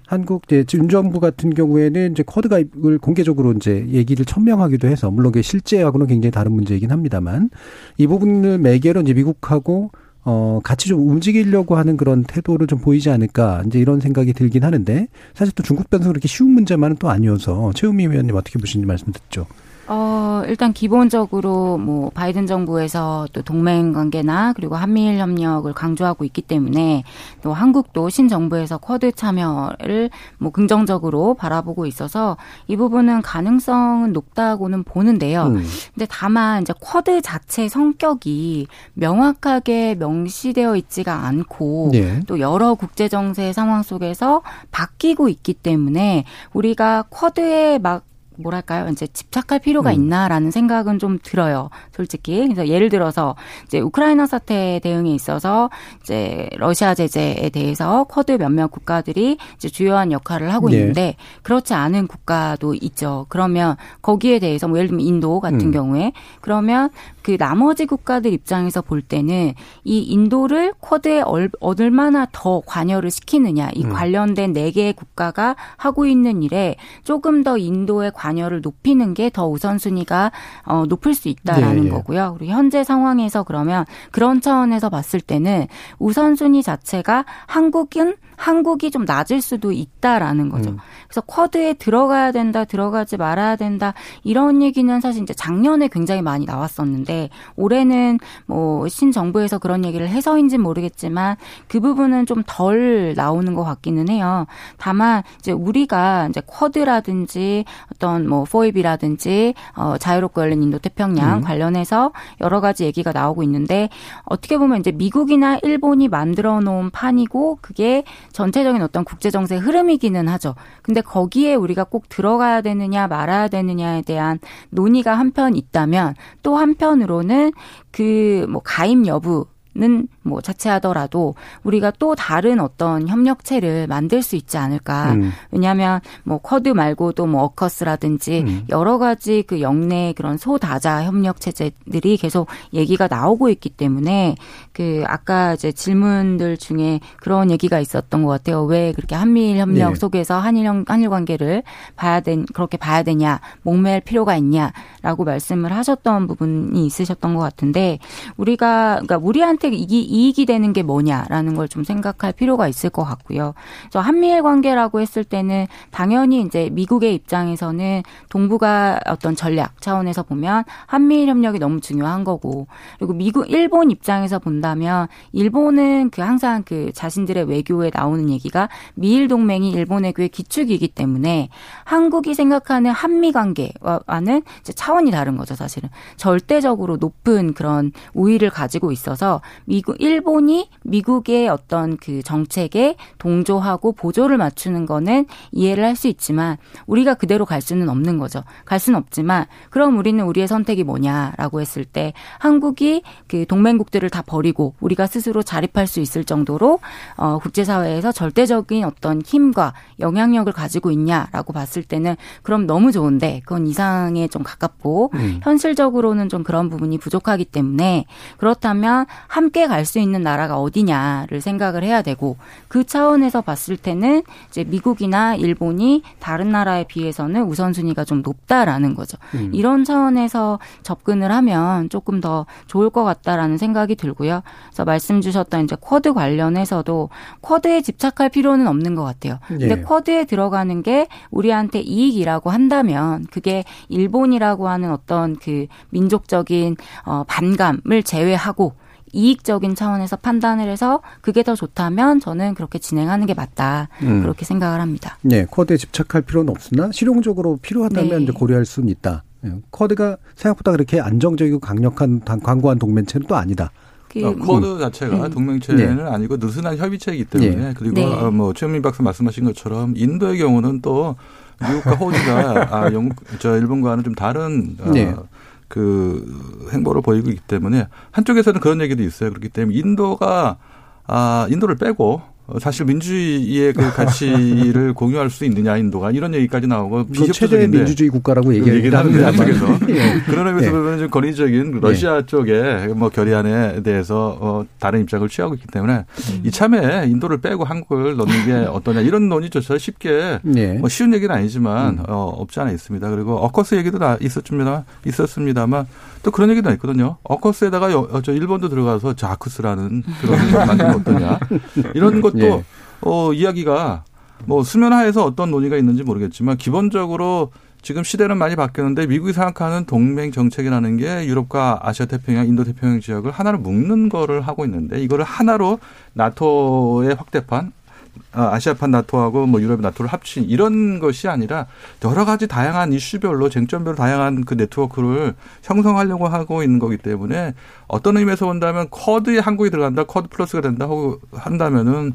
한국 이제 윤정부 같은 경우에는 이제 쿼드 가입을 공개적으로 이제 얘기를 천명하기도 해서 물론 그게 실제하고는 굉장히 다른 문제이긴 합니다만 이 부분을 매개로 이제 미국하고 어, 같이 좀 움직이려고 하는 그런 태도를 좀 보이지 않을까, 이제 이런 생각이 들긴 하는데, 사실 또 중국 변수 그렇게 쉬운 문제만은 또 아니어서, 최우미 위원님 어떻게 보시는지 말씀 듣죠. 어, 일단 기본적으로 뭐 바이든 정부에서 또 동맹 관계나 그리고 한미일 협력을 강조하고 있기 때문에 또 한국도 신정부에서 쿼드 참여를 뭐 긍정적으로 바라보고 있어서 이 부분은 가능성은 높다고는 보는데요. 음. 근데 다만 이제 쿼드 자체 성격이 명확하게 명시되어 있지가 않고 네. 또 여러 국제 정세 상황 속에서 바뀌고 있기 때문에 우리가 쿼드에 막 뭐랄까요, 이제 집착할 필요가 음. 있나라는 생각은 좀 들어요. 솔직히. 그래서 예를 들어서 이제 우크라이나 사태 대응에 있어서 이제 러시아 제재에 대해서 쿼드 몇몇 국가들이 이제 주요한 역할을 하고 네. 있는데 그렇지 않은 국가도 있죠. 그러면 거기에 대해서 뭐 예를 들면 인도 같은 음. 경우에 그러면 그 나머지 국가들 입장에서 볼 때는 이 인도를 쿼드에 얼마나 더 관여를 시키느냐 이 음. 관련된 네 개의 국가가 하고 있는 일에 조금 더 인도의 관 관여를 높이는 게 더 우선순위가 어, 높을 수 있다라는 예, 예. 거고요. 그리고 현재 상황에서 그러면 그런 차원에서 봤을 때는 우선순위 자체가 한국은 한국이 좀 낮을 수도 있다라는 거죠. 음. 그래서 쿼드에 들어가야 된다, 들어가지 말아야 된다 이런 얘기는 사실 이제 작년에 굉장히 많이 나왔었는데 올해는 뭐 신정부에서 그런 얘기를 해서인지는 모르겠지만 그 부분은 좀 덜 나오는 것 같기는 해요. 다만 이제 우리가 이제 쿼드라든지 어떤 뭐 포입이라든지 어 자유롭고 열린 인도 태평양 음. 관련해서 여러 가지 얘기가 나오고 있는데 어떻게 보면 이제 미국이나 일본이 만들어 놓은 판이고 그게 전체적인 어떤 국제 정세 흐름이기는 하죠. 근데 거기에 우리가 꼭 들어가야 되느냐 말아야 되느냐에 대한 논의가 한편 있다면 또 한편으로는 그 뭐 가입 여부 는 뭐 자체하더라도 우리가 또 다른 어떤 협력체를 만들 수 있지 않을까. 음. 왜냐하면 뭐 쿼드 말고도 뭐 어커스라든지 음. 여러 가지 그 영내 그런 소다자 협력 체제들이 계속 얘기가 나오고 있기 때문에 그 아까 이제 질문들 중에 그런 얘기가 있었던 것 같아요. 왜 그렇게 한미일 협력 네. 속에서 한일 형- 한일 관계를 봐야 된 그렇게 봐야 되냐, 목매일 필요가 있냐라고 말씀을 하셨던 부분이 있으셨던 것 같은데 우리가 그러니까 우리한테 이기, 이익이 되는 게 뭐냐라는 걸 좀 생각할 필요가 있을 것 같고요. 그래서 한미일 관계라고 했을 때는 당연히 이제 미국의 입장에서는 동북아 어떤 전략 차원에서 보면 한미일 협력이 너무 중요한 거고 그리고 미국 일본 입장에서 본다면 일본은 그 항상 그 자신들의 외교에 나오는 얘기가 미일 동맹이 일본 외교의 기축이기 때문에 한국이 생각하는 한미 관계와는 이제 차원이 다른 거죠, 사실은. 절대적으로 높은 그런 우위를 가지고 있어서 미국 일본이 미국의 어떤 그 정책에 동조하고 보조를 맞추는 거는 이해를 할 수 있지만 우리가 그대로 갈 수는 없는 거죠. 갈 수는 없지만 그럼 우리는 우리의 선택이 뭐냐라고 했을 때 한국이 그 동맹국들을 다 버리고 우리가 스스로 자립할 수 있을 정도로 어 국제사회에서 절대적인 어떤 힘과 영향력을 가지고 있냐라고 봤을 때는 그럼 너무 좋은데 그건 이상에 좀 가깝고 음. 현실적으로는 좀 그런 부분이 부족하기 때문에 그렇다면 함께 갈 수 있는 나라가 어디냐를 생각을 해야 되고 그 차원에서 봤을 때는 이제 미국이나 일본이 다른 나라에 비해서는 우선순위가 좀 높다라는 거죠. 음. 이런 차원에서 접근을 하면 조금 더 좋을 것 같다라는 생각이 들고요. 그래서 말씀 주셨던 이제 쿼드 관련해서도 쿼드에 집착할 필요는 없는 것 같아요. 근데 예. 쿼드에 들어가는 게 우리한테 이익이라고 한다면 그게 일본이라고 하는 어떤 그 민족적인 어 반감을 제외하고 이익적인 차원에서 판단을 해서 그게 더 좋다면 저는 그렇게 진행하는 게 맞다. 음. 그렇게 생각을 합니다. 네, 쿼드에 집착할 필요는 없으나 실용적으로 필요하다면 네. 이제 고려할 수는 있다. 예, 쿼드가 생각보다 그렇게 안정적이고 강력한 단- 광고한 동맹체는 또 아니다. 그 어, 쿼드 음. 자체가 음. 동맹체는 네. 아니고 느슨한 협의체이기 때문에 네. 그리고 네. 어, 뭐 최영민 박사 말씀하신 것처럼 인도의 경우는 또 미국과 호주가 아, 영국 저 일본과는 좀 다른 어, 네. 그 행보를 보이고 있기 때문에 한쪽에서는 그런 얘기도 있어요. 그렇기 때문에 인도가 아 인도를 빼고 어, 사실 민주주의의 그 가치를 공유할 수 있느냐 인도가 이런 얘기까지 나오고 최대의 민주주의 국가라고 얘기를 얘기를 하는데 합니다만. 한쪽에서 예. 그런 의미에서 예. 보면 좀 권위적인 러시아 쪽에 뭐 결의안에 대해서 어, 다른 입장을 취하고 있기 때문에 이참에 인도를 빼고 한국을 넣는 게 어떠냐 이런 논의조차 쉽게 예. 뭐 쉬운 얘기는 아니지만 어, 없지 않아 있습니다. 그리고 어커스 얘기도 다 있었습니다. 있었습니다만 또 그런 얘기도 있거든요. 어커스에다가 여- 어, 저 일본도 들어가서 자크스라는 그런 걸 만들면 어떠냐 이런 것도 예. 어, 이야기가 뭐 수면 하에서 어떤 논의가 있는지 모르겠지만 기본적으로 지금 시대는 많이 바뀌었는데 미국이 생각하는 동맹 정책이라는 게 유럽과 아시아 태평양, 인도 태평양 지역을 하나로 묶는 거를 하고 있는데 이거를 하나로 나토의 확대판 아, 아시아판 나토하고 뭐 유럽 나토를 합친 이런 것이 아니라 여러 가지 다양한 이슈별로 쟁점별로 다양한 그 네트워크를 형성하려고 하고 있는 거기 때문에 어떤 의미에서 본다면 쿼드에 한국이 들어간다, 쿼드 플러스가 된다 하고 한다면은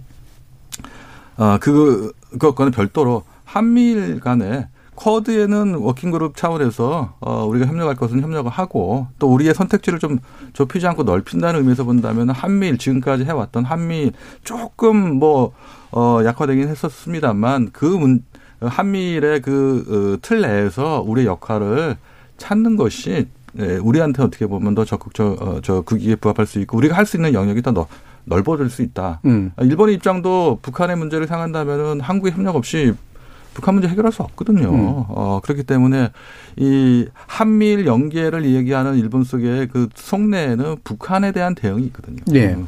어, 그, 그것과는 별도로 한미일 간에 쿼드에는 워킹그룹 차원에서 어, 우리가 협력할 것은 협력을 하고 또 우리의 선택지를 좀 좁히지 않고 넓힌다는 의미에서 본다면 한미일 지금까지 해왔던 한미 조금 뭐 어, 약화되긴 했었습니다만 그 문, 한미일의 그 어, 틀 내에서 우리의 역할을 찾는 것이 예, 우리한테 어떻게 보면 더 적극적 어, 저 국익에 부합할 수 있고 우리가 할 수 있는 영역이 더 넓- 넓어질 수 있다. 음. 일본의 입장도 북한의 문제를 생각한다면은 한국의 협력 없이 북한 문제 해결할 수 없거든요. 음. 어, 그렇기 때문에 이 한미일 연계를 얘기하는 일본 속의 그 속내에는 북한에 대한 대응이 있거든요. 네. 음.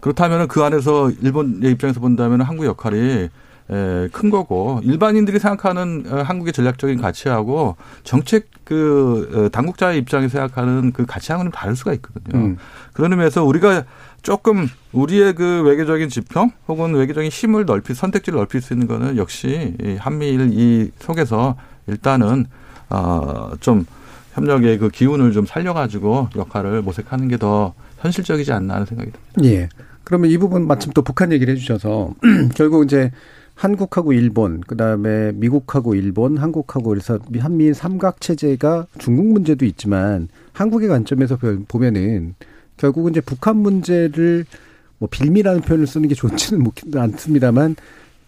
그렇다면 그 안에서 일본의 입장에서 본다면 한국 역할이 에, 큰 거고 일반인들이 생각하는 어, 한국의 전략적인 가치하고 정책 그 어, 당국자의 입장에서 생각하는 그 가치하고는 다를 수가 있거든요. 음. 그런 의미에서 우리가 조금 우리의 그 외교적인 지평 혹은 외교적인 힘을 넓히 선택지를 넓힐 수 있는 거는 역시 이 한미일 이 속에서 일단은 어좀 협력의 그 기운을 좀 살려가지고 역할을 모색하는 게 더 현실적이지 않나 하는 생각이 듭니다. 예. 그러면 이 부분 마침 또 북한 얘기를 해주셔서 결국 이제 한국하고 일본, 그 다음에 미국하고 일본, 한국하고 그래서 한미일 삼각 체제가 중국 문제도 있지만 한국의 관점에서 보면은 결국은 이제 북한 문제를 뭐 빌미라는 표현을 쓰는 게 좋지는 않습니다만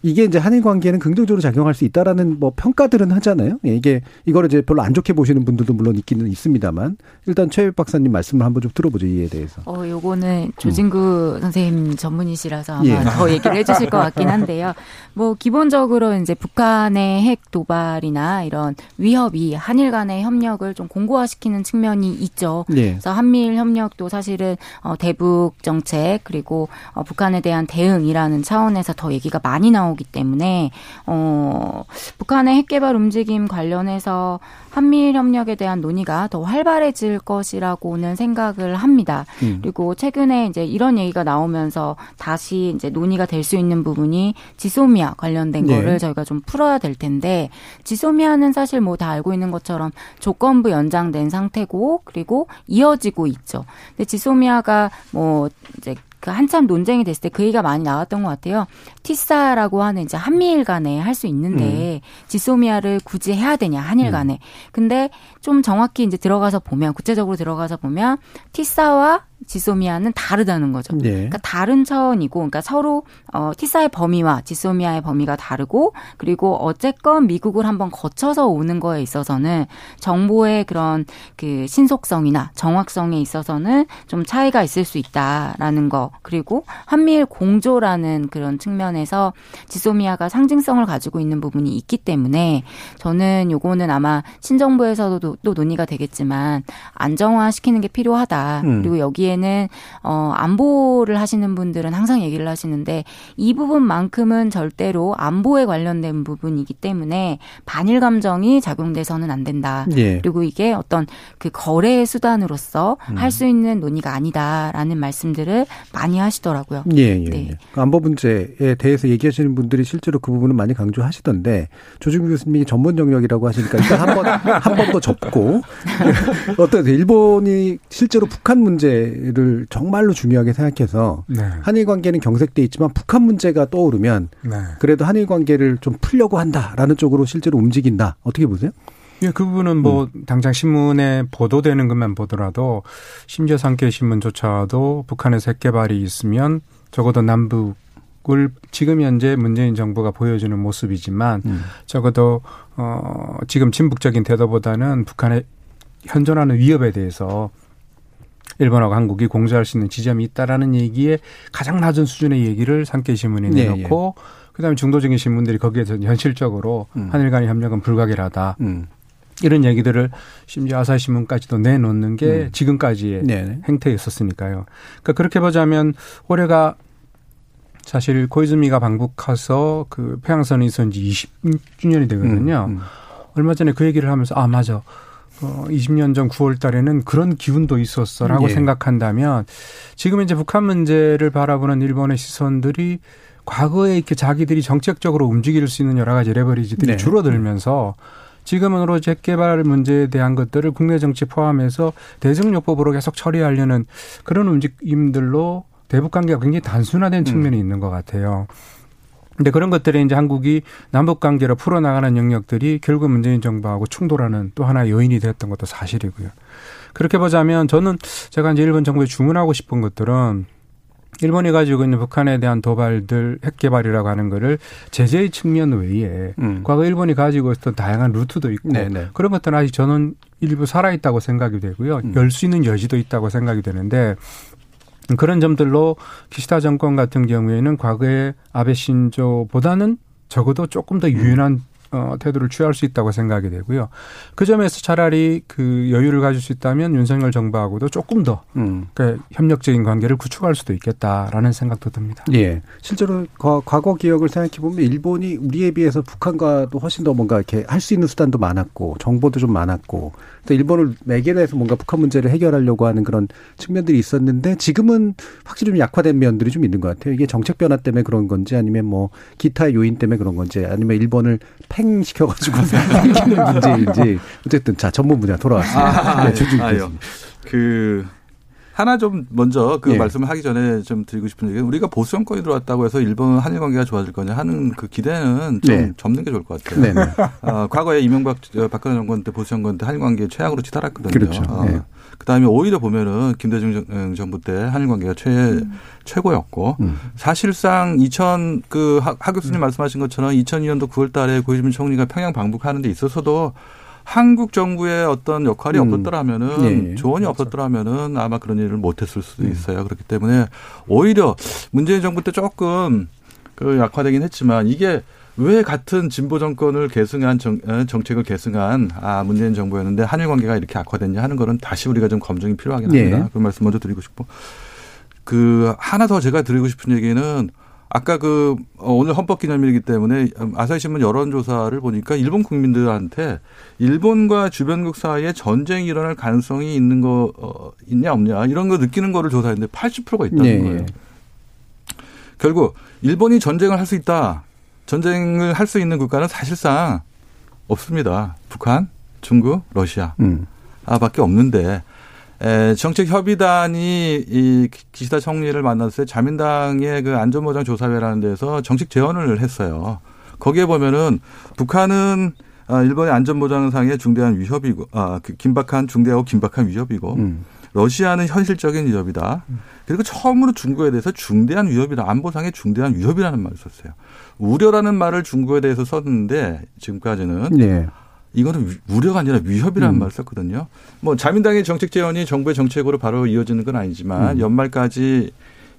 이게 이제 한일 관계에는 긍정적으로 작용할 수 있다라는 뭐 평가들은 하잖아요. 예, 이게 이거를 이제 별로 안 좋게 보시는 분들도 물론 있기는 있습니다만 일단 최 박사님 말씀을 한번 좀 들어보죠 이에 대해서. 어, 요거는 조진구 음. 선생님 전문이시라서 아마 예. 더 얘기를 해주실 것 같긴 한데요. 뭐 기본적으로 이제 북한의 핵 도발이나 이런 위협이 한일 간의 협력을 좀 공고화시키는 측면이 있죠. 예. 그래서 한미일 협력도 사실은 어, 대북 정책 그리고 어, 북한에 대한 대응이라는 차원에서 더 얘기가 많이 나오고. 나오기 때문에 어 북한의 핵 개발 움직임 관련해서 한미일 협력에 대한 논의가 더 활발해질 것이라고는 생각을 합니다. 음. 그리고 최근에 이제 이런 얘기가 나오면서 다시 이제 논의가 될 수 있는 부분이 지소미아 관련된 네. 거를 저희가 좀 풀어야 될 텐데 지소미아는 사실 뭐 다 알고 있는 것처럼 조건부 연장된 상태고 그리고 이어지고 있죠. 근데 지소미아가 뭐 이제 그 한참 논쟁이 됐을 때 그 얘기가 많이 나왔던 것 같아요. 티사라고 하는 이제 한미일 간에 할 수 있는데 음. 지소미아를 굳이 해야 되냐 한일 음. 간에. 음. 근데 좀 정확히 이제 들어가서 보면 구체적으로 들어가서 보면 티사와 지소미아는 다르다는 거죠. 네. 그러니까 다른 차원이고, 그러니까 서로 어, 티사의 범위와 지소미아의 범위가 다르고, 그리고 어쨌건 미국을 한번 거쳐서 오는 거에 있어서는 정보의 그런 그 신속성이나 정확성에 있어서는 좀 차이가 있을 수 있다라는 거. 그리고 한미일 공조라는 그런 측면에서 지소미아가 상징성을 가지고 있는 부분이 있기 때문에 저는 요거는 아마 신정부에서도 또 논의가 되겠지만 안정화시키는 게 필요하다. 음. 그리고 여기에 경우에는 어 안보를 하시는 분들은 항상 얘기를 하시는데 이 부분만큼은 절대로 안보에 관련된 부분이기 때문에 반일 감정이 작용돼서는 안 된다. 예. 그리고 이게 어떤 그 거래의 수단으로서 음. 할수 있는 논의가 아니다라는 말씀들을 많이 하시더라고요. 예, 예. 네. 예. 그 안보 문제에 대해서 얘기하시는 분들이 실제로 그 부분은 많이 강조하시던데 조중규 교수님이 전문 영역이라고 하시니까 일단 한 번 한 번 더 접고 어떤 일본이 실제로 북한 문제 문제를 정말로 중요하게 생각해서 네. 한일 관계는 경색돼 있지만 북한 문제가 떠오르면 네. 그래도 한일 관계를 좀 풀려고 한다라는 쪽으로 실제로 움직인다. 어떻게 보세요? 예, 그 부분은 뭐 음. 당장 신문에 보도되는 것만 보더라도 심지어 상계 신문조차도 북한에서 핵 개발이 있으면 적어도 남북 을 지금 현재 문재인 정부가 보여주는 모습이지만 음. 적어도 어 지금 진북적인 태도보다는 북한의 현존하는 위협에 대해서 일본하고 한국이 공조할 수 있는 지점이 있다라는 얘기에 가장 낮은 수준의 얘기를 산케이 신문에 네, 내놓고 예. 그다음에 중도적인 신문들이 거기에서 현실적으로 음. 한일 간의 협력은 불가결하다. 음. 이런 얘기들을 심지어 아사히 신문까지도 내놓는 게 음. 지금까지의 네 행태였었으니까요. 그러니까 그렇게 보자면 올해가 사실 코이즈미가 방북해서 그 평양선에 있은 지 20주년이 되거든요. 음, 음. 얼마 전에 그 얘기를 하면서 아 맞아. 어, 20년 전 9월 달에는 그런 기운도 있었어라고 예. 생각한다면 지금 이제 북한 문제를 바라보는 일본의 시선들이 과거에 이렇게 자기들이 정책적으로 움직일 수 있는 여러 가지 레버리지들이 네. 줄어들면서 지금은 오로지 핵개발 문제에 대한 것들을 국내 정치 포함해서 대승요법으로 계속 처리하려는 그런 움직임들로 대북 관계가 굉장히 단순화된 음. 측면이 음. 있는 것 같아요. 근데 그런 것들에 이제 한국이 남북 관계로 풀어나가는 영역들이 결국 문재인 정부하고 충돌하는 또 하나의 요인이 되었던 것도 사실이고요. 그렇게 보자면 저는 제가 이제 일본 정부에 주문하고 싶은 것들은 일본이 가지고 있는 북한에 대한 도발들 핵 개발이라고 하는 거를 제재의 측면 외에 음. 과거 일본이 가지고 있었던 다양한 루트도 있고 네네. 그런 것들은 아직 저는 일부 살아 있다고 생각이 되고요. 음. 열수 있는 여지도 있다고 생각이 되는데 그런 점들로 기시다 정권 같은 경우에는 과거의 아베 신조보다는 적어도 조금 더 유연한 어, 태도를 취할 수 있다고 생각이 되고요. 그 점에서 차라리 그 여유를 가질 수 있다면 윤석열 정부하고도 조금 더 음. 그 협력적인 관계를 구축할 수도 있겠다라는 생각도 듭니다. 예. 실제로 과거 기억을 생각해 보면 일본이 우리에 비해서 북한과도 훨씬 더 뭔가 이렇게 할 수 있는 수단도 많았고 정보도 좀 많았고 또 일본을 매개로 해서 뭔가 북한 문제를 해결하려고 하는 그런 측면들이 있었는데 지금은 확실히 좀 약화된 면들이 좀 있는 것 같아요. 이게 정책 변화 때문에 그런 건지 아니면 뭐 기타 요인 때문에 그런 건지 아니면 일본을 팽 시켜가지고 생기는 문제인지 어쨌든 자 전문 분야 돌아왔습니다. 아, 네, 주중 그 하나 좀 먼저 그 예. 말씀을 하기 전에 좀 드리고 싶은 얘기는 우리가 보수 정권이 들어왔다고 해서 일본 한일 관계가 좋아질 거냐 하는 그 기대는 좀 네. 접는 게 좋을 것 같아요. 네. 어, 과거에 이명박 박근혜 정권 때 보수 정권 때 한일 관계 최악으로 치달았거든요. 그렇죠. 어, 네. 그다음에 오히려 보면은 김대중 정부 때 한일 관계가 최 음. 최고였고 음. 사실상 2000 그 하 교수님 음. 말씀하신 것처럼 2002년도 9월달에 고이즈민 총리가 평양 방북하는 데 있어서도 한국 정부의 어떤 역할이 음. 없었더라면은 네. 조언이 그렇죠. 없었더라면은 아마 그런 일을 못했을 수도 음. 있어요. 음. 그렇기 때문에 오히려 문재인 정부 때 조금 그 약화되긴 했지만 이게 왜 같은 진보 정권을 계승한 정, 어, 정책을 계승한 아 문재인 정부였는데 한일 관계가 이렇게 악화됐냐 하는 거는 다시 우리가 좀 검증이 필요하긴 합니다. 네. 그 말씀 먼저 드리고 싶고 그 하나 더 제가 드리고 싶은 얘기는 아까 그 어, 오늘 헌법기념일이기 때문에 아사히 신문 여론조사를 보니까 일본 국민들한테 일본과 주변국 사이에 전쟁이 일어날 가능성이 있는 거 어, 있냐 없냐 이런 거 느끼는 거를 조사했는데 80%가 있다는 네. 거예요. 결국 일본이 전쟁을 할 수 있다. 전쟁을 할 수 있는 국가는 사실상 없습니다. 북한, 중국, 러시아. 음. 아, 밖에 없는데 에, 정책 협의단이 이 기시다 총리를 만났을 때 자민당의 그 안전보장 조사회라는 데서 정책 제언을 했어요. 거기에 보면은 북한은 아, 일본의 안전보장상의 중대한 위협이고, 아, 그 긴박한 중대하고 긴박한 위협이고, 음. 러시아는 현실적인 위협이다. 그리고 처음으로 중국에 대해서 중대한 위협이다. 안보상의 중대한 위협이라는 말을 썼어요. 우려라는 말을 중국에 대해서 썼는데 지금까지는 네. 이거는 우려가 아니라 위협이라는 음. 말을 썼거든요. 뭐 자민당의 정책 제언이 정부의 정책으로 바로 이어지는 건 아니지만 음. 연말까지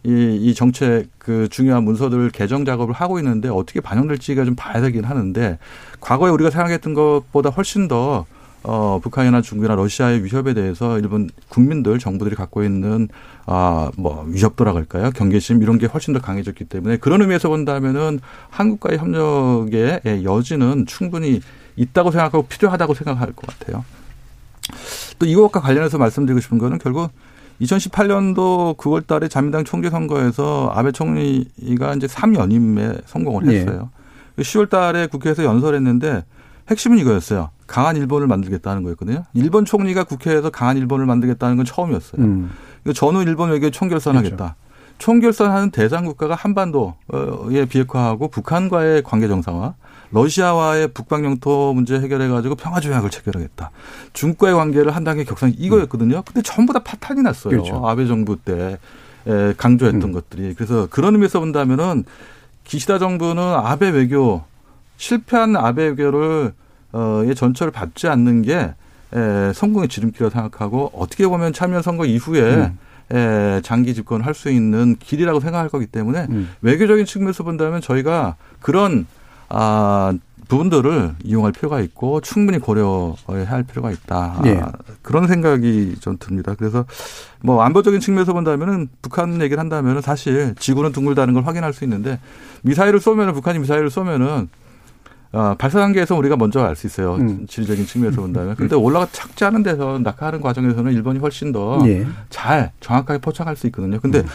이, 이 정책 그 중요한 문서들 개정 작업을 하고 있는데 어떻게 반영될지가 좀 봐야 되긴 하는데 과거에 우리가 생각했던 것보다 훨씬 더 어, 북한이나 중국이나 러시아의 위협에 대해서 일본 국민들, 정부들이 갖고 있는 아, 뭐 위협도라 할까요? 경계심 이런 게 훨씬 더 강해졌기 때문에 그런 의미에서 본다면은 한국과의 협력의 여지는 충분히 있다고 생각하고 필요하다고 생각할 것 같아요. 또 이것과 관련해서 말씀드리고 싶은 거는 결국 2018년도 9월 달에 자민당 총재 선거에서 아베 총리가 이제 3연임에 성공을 네. 했어요. 네. 10월 달에 국회에서 연설했는데 핵심은 이거였어요. 강한 일본을 만들겠다는 거였거든요. 일본 총리가 국회에서 강한 일본을 만들겠다는 건 처음이었어요. 음. 전후 일본 외교에 총결선하겠다. 그렇죠. 총결선하는 대상 국가가 한반도에 비핵화하고 북한과의 관계 정상화, 러시아와의 북방 영토 문제 해결해 가지고 평화 조약을 체결하겠다. 중국과의 관계를 한 단계 격상 이거였거든요. 근데 전부 다 파탄이 났어요. 그렇죠. 아베 정부 때 강조했던 음. 것들이. 그래서 그런 의미에서 본다면은 기시다 정부는 아베 외교 실패한 아베 외교를 어 의 전철을 밟지 않는 게 에, 성공의 지름길이라고 생각하고 어떻게 보면 참여 선거 이후에 음. 에, 장기 집권을 할수 있는 길이라고 생각할 거기 때문에 음. 외교적인 측면에서 본다면 저희가 그런 아, 부분들을 이용할 필요가 있고 충분히 고려해야 할 필요가 있다. 네. 아, 그런 생각이 좀 듭니다. 그래서 뭐 안보적인 측면에서 본다면은 북한 얘기를 한다면은 사실 지구는 둥글다는 걸 확인할 수 있는데 미사일을 쏘면은 북한이 미사일을 쏘면은 어, 발사 단계에서 우리가 먼저 알 수 있어요. 음. 지리적인 측면에서 본다면. 근데 올라가 착지하는 데서 낙하하는 과정에서는 일본이 훨씬 더잘 예. 네. 정확하게 포착할 수 있거든요. 근데 음.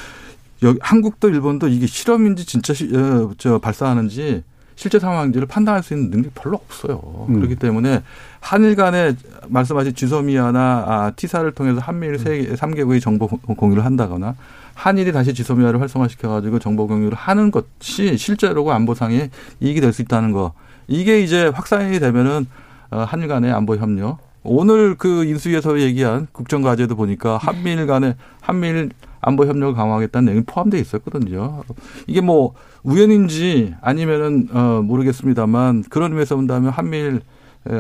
여기 한국도 일본도 이게 실험인지 진짜 시, 어, 저 발사하는지 실제 상황인지를 판단할 수 있는 능력이 별로 없어요. 음. 그렇기 때문에 한일 간에 말씀하신 지소미아나 아, 티사를 통해서 한미일 세 3개국의 정보 공유를 한다거나 한일이 다시 지소미아를 활성화시켜가지고 정보 공유를 하는 것이 실제로 안보상에 이익이 될 수 있다는 거. 이게 이제 확산이 되면은 어, 한일 간의 안보 협력. 오늘 그 인수위에서 얘기한 국정과제도 보니까 한미일 간의 한미일 안보 협력을 강화하겠다는 내용이 포함되어 있었거든요. 이게 뭐 우연인지 아니면은 어 모르겠습니다만 그런 의미에서 본다면 한미일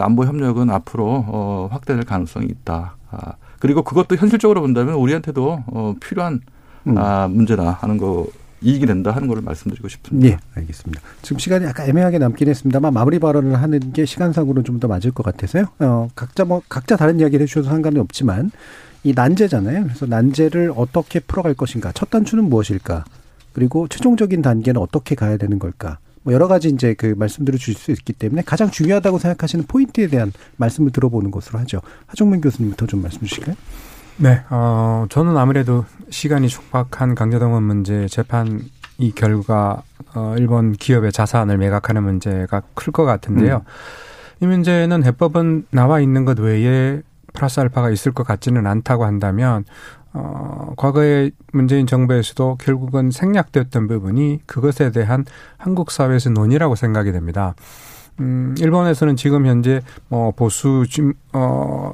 안보 협력은 앞으로 어 확대될 가능성이 있다. 아 그리고 그것도 현실적으로 본다면 우리한테도 어 필요한 음. 아 문제다 하는 거 이익이 된다 하는 걸 말씀드리고 싶습니다. 예, 알겠습니다. 지금 시간이 약간 애매하게 남긴 했습니다만 마무리 발언을 하는 게 시간상으로는 좀 더 맞을 것 같아서요. 어, 각자 뭐 각자 다른 이야기를 해주셔도 상관이 없지만 이 난제잖아요. 그래서 난제를 어떻게 풀어갈 것인가, 첫 단추는 무엇일까, 그리고 최종적인 단계는 어떻게 가야 되는 걸까. 뭐 여러 가지 이제 그 말씀들을 주실 수 있기 때문에 가장 중요하다고 생각하시는 포인트에 대한 말씀을 들어보는 것으로 하죠. 하종문 교수님부터 좀 말씀 주실까요? 네, 어, 저는 아무래도 시간이 촉박한 강제동원 문제 재판 이 결과 어, 일본 기업의 자산을 매각하는 문제가 클 것 같은데요. 음. 이 문제는 해법은 나와 있는 것 외에 플러스 알파가 있을 것 같지는 않다고 한다면 어, 과거에 문재인 정부에서도 결국은 생략됐던 부분이 그것에 대한 한국 사회에서 논의라고 생각이 됩니다. 음, 일본에서는 지금 현재 뭐 보수 어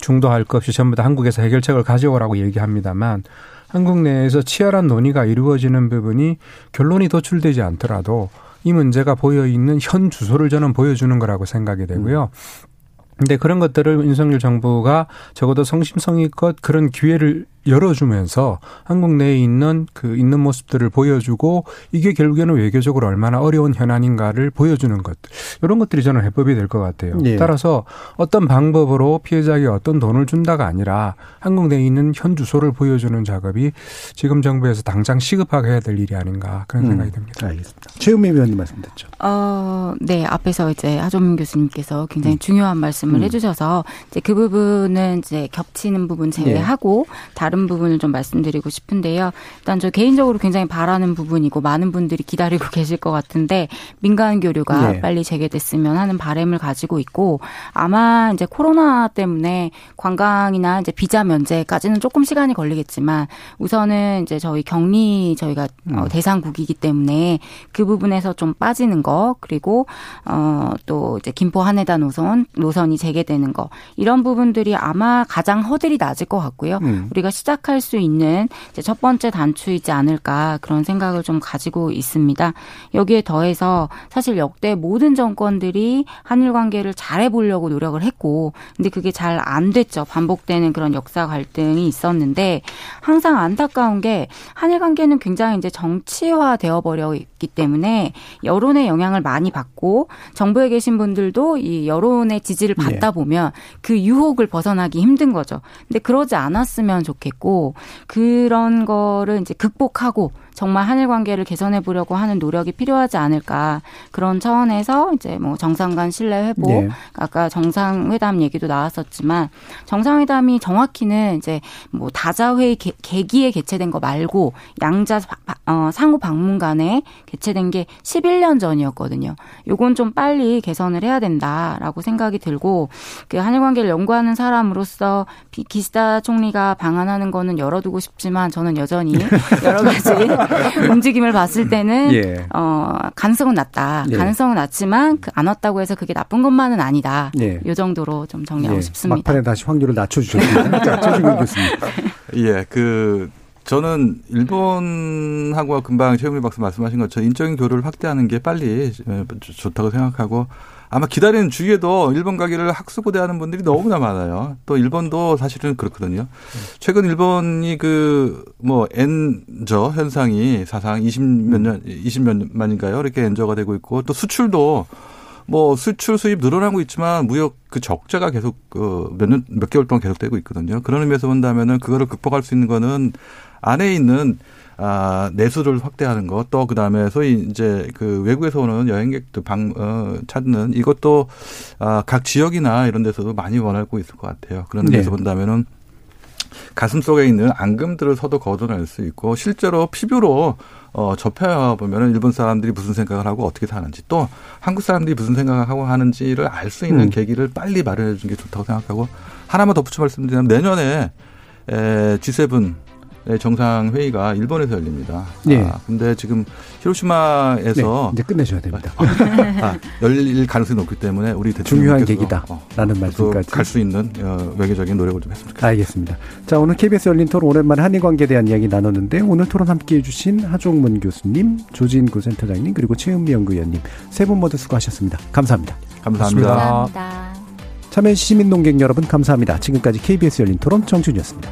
중도할 것 없이 전부 다 한국에서 해결책을 가져오라고 얘기합니다만 한국 내에서 치열한 논의가 이루어지는 부분이 결론이 도출되지 않더라도 이 문제가 보여 있는 현 주소를 저는 보여주는 거라고 생각이 되고요. 음. 근데 그런 것들을 윤석열 정부가 적어도 성심성의껏 그런 기회를 열어주면서 한국 내에 있는 그 있는 모습들을 보여주고 이게 결국에는 외교적으로 얼마나 어려운 현안인가를 보여주는 것 이런 것들이 저는 해법이 될 것 같아요. 네. 따라서 어떤 방법으로 피해자에게 어떤 돈을 준다가 아니라 한국 내에 있는 현 주소를 보여주는 작업이 지금 정부에서 당장 시급하게 해야 될 일이 아닌가 그런 음, 생각이 듭니다. 알겠습니다. 최은미 위원님 말씀 듣죠. 어, 네 앞에서 이제 하종민 교수님께서 굉장히 음. 중요한 말씀을 음. 해주셔서 이제 그 부분은 이제 겹치는 부분 제외하고 네. 다른 다른 부분을 좀 말씀드리고 싶은데요. 일단 저 개인적으로 굉장히 바라는 부분이고 많은 분들이 기다리고 계실 것 같은데 민간 교류가 네. 빨리 재개됐으면 하는 바램을 가지고 있고 아마 이제 코로나 때문에 관광이나 이제 비자 면제까지는 조금 시간이 걸리겠지만 우선은 이제 저희 격리 저희가 어, 음. 어, 대상국이기 때문에 그 부분에서 좀 빠지는 거 그리고 어또 이제 김포 한해다 노선 노선이 재개되는 거 이런 부분들이 아마 가장 허들이 낮을 것 같고요. 음. 우리가 시작할 수 있는 첫 번째 단추이지 않을까 그런 생각을 좀 가지고 있습니다. 여기에 더해서 사실 역대 모든 정권들이 한일 관계를 잘해 보려고 노력을 했고 근데 그게 잘 안 됐죠. 반복되는 그런 역사 갈등이 있었는데 항상 안타까운 게 한일 관계는 굉장히 이제 정치화 되어 버려 있기 때문에 여론의 영향을 많이 받고 정부에 계신 분들도 이 여론의 지지를 받다 네. 보면 그 유혹을 벗어나기 힘든 거죠. 근데 그러지 않았으면 좋겠고 있고 그런 거를 이제 극복하고 정말 한일 관계를 개선해 보려고 하는 노력이 필요하지 않을까 그런 차원에서 이제 뭐 정상 간 신뢰 회복 네. 아까 정상회담 얘기도 나왔었지만 정상회담이 정확히는 이제 뭐 다자 회의 계기에 개최된 거 말고 양자 어, 상호 방문 간에 개최된 게 11년 전이었거든요. 요건 좀 빨리 개선을 해야 된다라고 생각이 들고 그 한일 관계를 연구하는 사람으로서 기시다 총리가 방한하는 거는 열어두고 싶지만 저는 여전히 여러 가지 움직임을 봤을 때는 예. 어 가능성은 낮다. 예. 가능성은 낮지만 그안 왔다고 해서 그게 나쁜 것만은 아니다. 예. 이 정도로 좀 정리하고 예. 싶습니다. 막판에 다시 확률을 낮춰주셨습니다. 자, 최준경 교수님. 예, 그 저는 일본하고 금방 최영미 박사 말씀하신 것처럼 인적인 교류를 확대하는 게 빨리 좋다고 생각하고 아마 기다리는 주위에도 일본 가기를 학수고대하는 분들이 너무나 많아요. 또 일본도 사실은 그렇거든요. 최근 일본이 그 뭐 엔저 현상이 사상 20몇 년, 20몇 만인가요? 이렇게 엔저가 되고 있고 또 수출도 뭐 수출 수입 늘어나고 있지만 무역 그 적자가 계속 그몇 년, 몇 개월 동안 계속되고 있거든요. 그런 의미에서 본다면은 그거를 극복할 수 있는 거는 안에 있는 아, 내수를 확대하는 것, 또 그 다음에 소위 이제 그 외국에서 오는 여행객들 방, 어, 찾는 이것도 아, 각 지역이나 이런 데서도 많이 원하고 있을 것 같아요. 그런 데서 네. 본다면은 가슴 속에 있는 앙금들을 서도 걷어낼 수 있고 실제로 피부로 어, 접해 보면은 일본 사람들이 무슨 생각을 하고 어떻게 사는지 또 한국 사람들이 무슨 생각을 하고 하는지를 알 수 있는 음. 계기를 빨리 마련해 주는 게 좋다고 생각하고 하나만 덧붙여 말씀드리면 내년에 에, G7 네, 정상회의가 일본에서 열립니다. 네. 아, 근데 지금 히로시마에서 네, 이제 끝내셔야 됩니다. 아, 열릴 가능성이 높기 때문에 우리 중요한 계기다라는 어, 말씀까지 갈 수 있는 어, 외교적인 노력을 좀 했으면 좋겠습니다. 알겠습니다. 자 오늘 KBS 열린 토론 오랜만에 한일 관계에 대한 이야기 나눴는데 오늘 토론 함께해 주신 하종문 교수님, 조진구 센터장님 그리고 최은미 연구위원님 세 분 모두 수고하셨습니다. 감사합니다. 감사합니다. 감사합니다. 참여해 주신 시민농객 여러분 감사합니다. 지금까지 KBS 열린 토론 정준이었습니다.